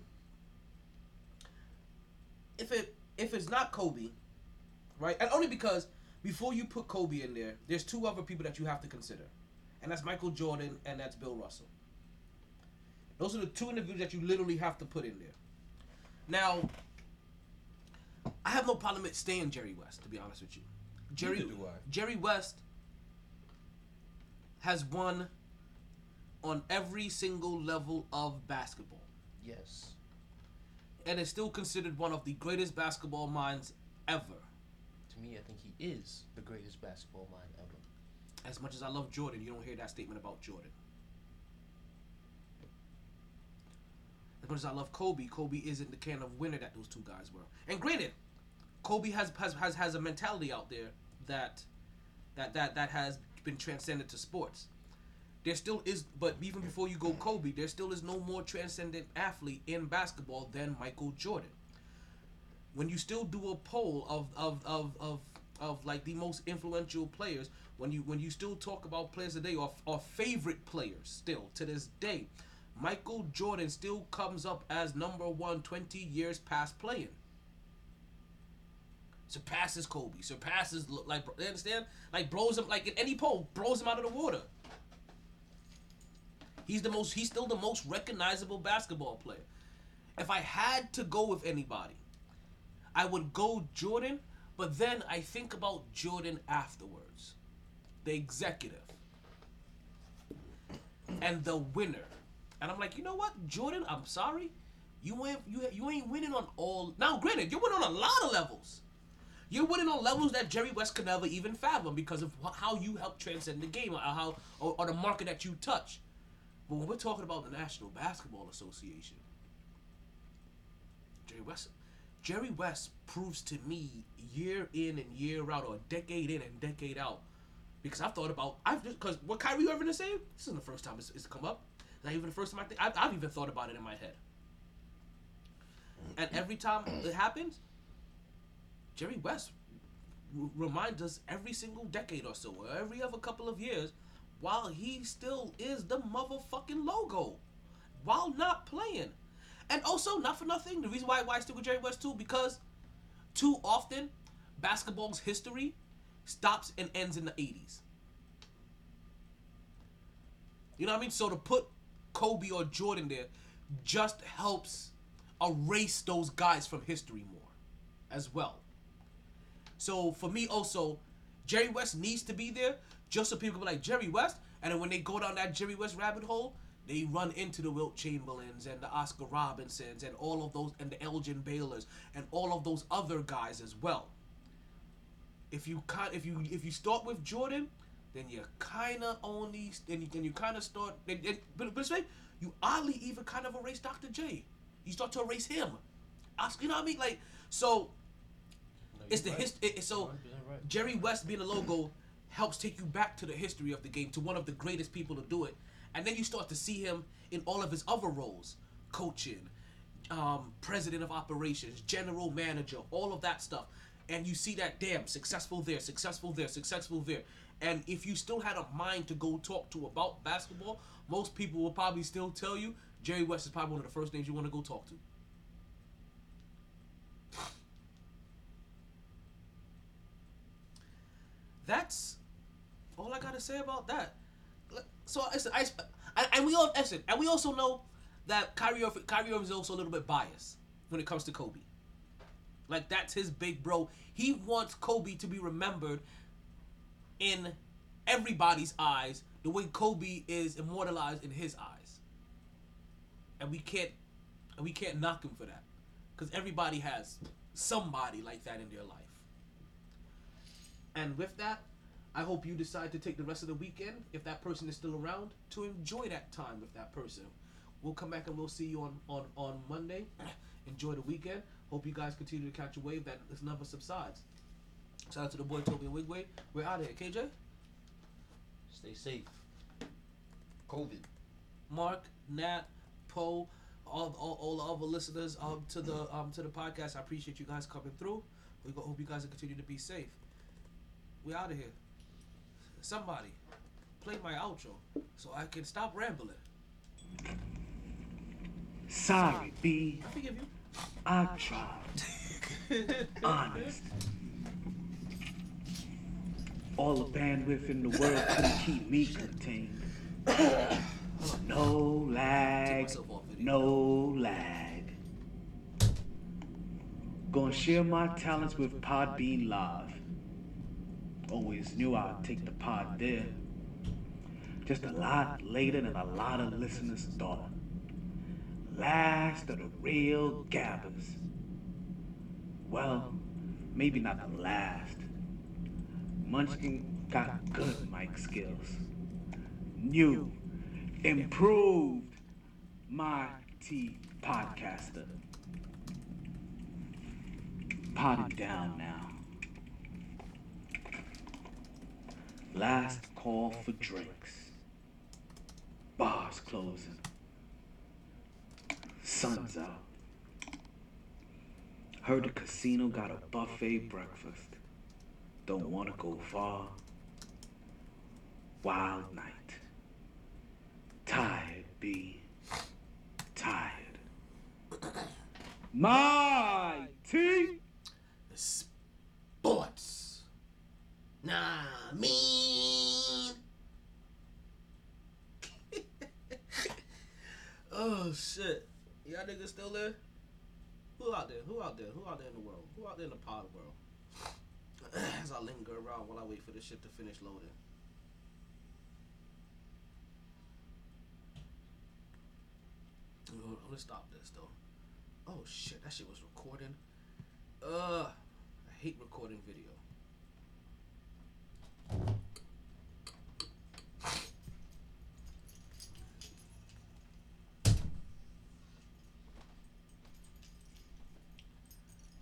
if it if it's not Kobe, right, and only because before you put Kobe in there, there's two other people that you have to consider, and that's Michael Jordan and that's Bill Russell. Those are the two individuals that you literally have to put in there. Now, I have no problem with staying Jerry West, to be honest with you. Jerry do I. Jerry West has won on every single level of basketball Yes. and is still considered one of the greatest basketball minds ever. To me, I think he is the greatest basketball mind ever. As much as I love Jordan, you don't hear that statement about Jordan. As much as I love Kobe, Kobe isn't the kind of winner that those two guys were. And granted, Kobe has has has, has a mentality out there that that that that has been transcended to sports. There still is, but even before you go Kobe, there still is no more transcendent athlete in basketball than Michael Jordan. When you still do a poll of of of of, of like the most influential players, when you when you still talk about players today or or favorite players still to this day, Michael Jordan still comes up as number one 20 years past playing. Surpasses Kobe, surpasses like you understand? Like blows him like in any poll, blows him out of the water. He's the most he's still the most recognizable basketball player. If I had to go with anybody, I would go Jordan, but then I think about Jordan afterwards. The executive. And the winner. And I'm like, you know what, Jordan, I'm sorry. You ain't you, you ain't winning on all now granted, you're winning on a lot of levels. You're winning on levels that Jerry West could never even fathom because of how you help transcend the game or how or, or the market that you touch. But when we're talking about the National Basketball Association, Jerry West, Jerry West proves to me year in and year out, or decade in and decade out, because I've thought about I've just because what Kyrie Irving is saying. This isn't the first time it's, it's come up. Not even the first time I think I've, I've even thought about it in my head. And every time it happens, Jerry West r- reminds us every single decade or so, or every other couple of years, while he still is the motherfucking logo, while not playing. And also, not for nothing, the reason why, why I stick with Jerry West too, because too often, basketball's history stops and ends in the 80s. You know what I mean? So to put Kobe or Jordan there just helps erase those guys from history more as well. So for me also, Jerry West needs to be there just so people can be like Jerry West, and then when they go down that Jerry West rabbit hole, they run into the Wilt Chamberlains and the Oscar Robertsons and all of those and the Elgin Baylors and all of those other guys as well. If you kind if you if you start with Jordan, then you kind of only then you, then you kind of start then, then, but, but say you oddly even kind of erase Dr. J. You start to erase him. Oscar, you know what I mean? Like so. It's the hist- it, it- so Jerry West being a logo helps take you back to the history of the game to one of the greatest people to do it, and then you start to see him in all of his other roles, coaching, um, president of operations, general manager, all of that stuff, and you see that damn successful there, successful there, successful there, and if you still had a mind to go talk to about basketball, most people will probably still tell you Jerry West is probably one of the first names you want to go talk to. that's all I gotta say about that. So it's, I, and- we all listen, and we also know that Kyrie Irving, Kyrie Irving is also a little bit biased when it comes to Kobe. Like that's his big bro. He wants Kobe to be remembered in everybody's eyes the way Kobe is immortalized in his eyes. And we can't and we can't knock him for that. Cuz everybody has somebody like that in their life. And with that, I hope you decide to take the rest of the weekend, if that person is still around, to enjoy that time with that person. We'll come back and we'll see you on, on, on Monday. enjoy the weekend. Hope you guys continue to catch a wave that this never subsides. Shout out to the boy Toby and Wigway. We're out of here. KJ? Stay safe. COVID. Mark, Nat, Poe, all, all, all the other listeners um to the um to the podcast. I appreciate you guys coming through. We hope you guys will continue to be safe. We out of here. Somebody, play my outro so I can stop rambling. Sorry, B. I forgive you. I tried. Honest. All the bandwidth in the world couldn't keep me contained. No lag, no lag. Gonna share my talents with Podbean Live. Always knew I'd take the pod there. Just a lot later than a lot of listeners thought. Last of the real gabbers. Well, maybe not the last. Munchkin got good mic skills. New, improved my mighty podcaster. Potting down now. Last call for drinks. Bars closing. Sun's out. Heard the casino got a buffet breakfast. Don't wanna go far. Wild night. Tired, B. Tired. My tea. Sports. Nah, me. oh shit. Y'all niggas still there? Who out there? Who out there? Who out there in the world? Who out there in the pod world? As I linger around while I wait for this shit to finish loading. I'm gonna stop this though. Oh shit, that shit was recording. Uh, I hate recording video.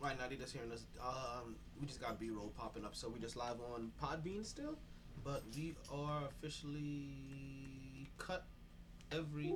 Right now, they just hearing us. Um, we just got B-roll popping up, so we just live on Podbean still, but we are officially cut every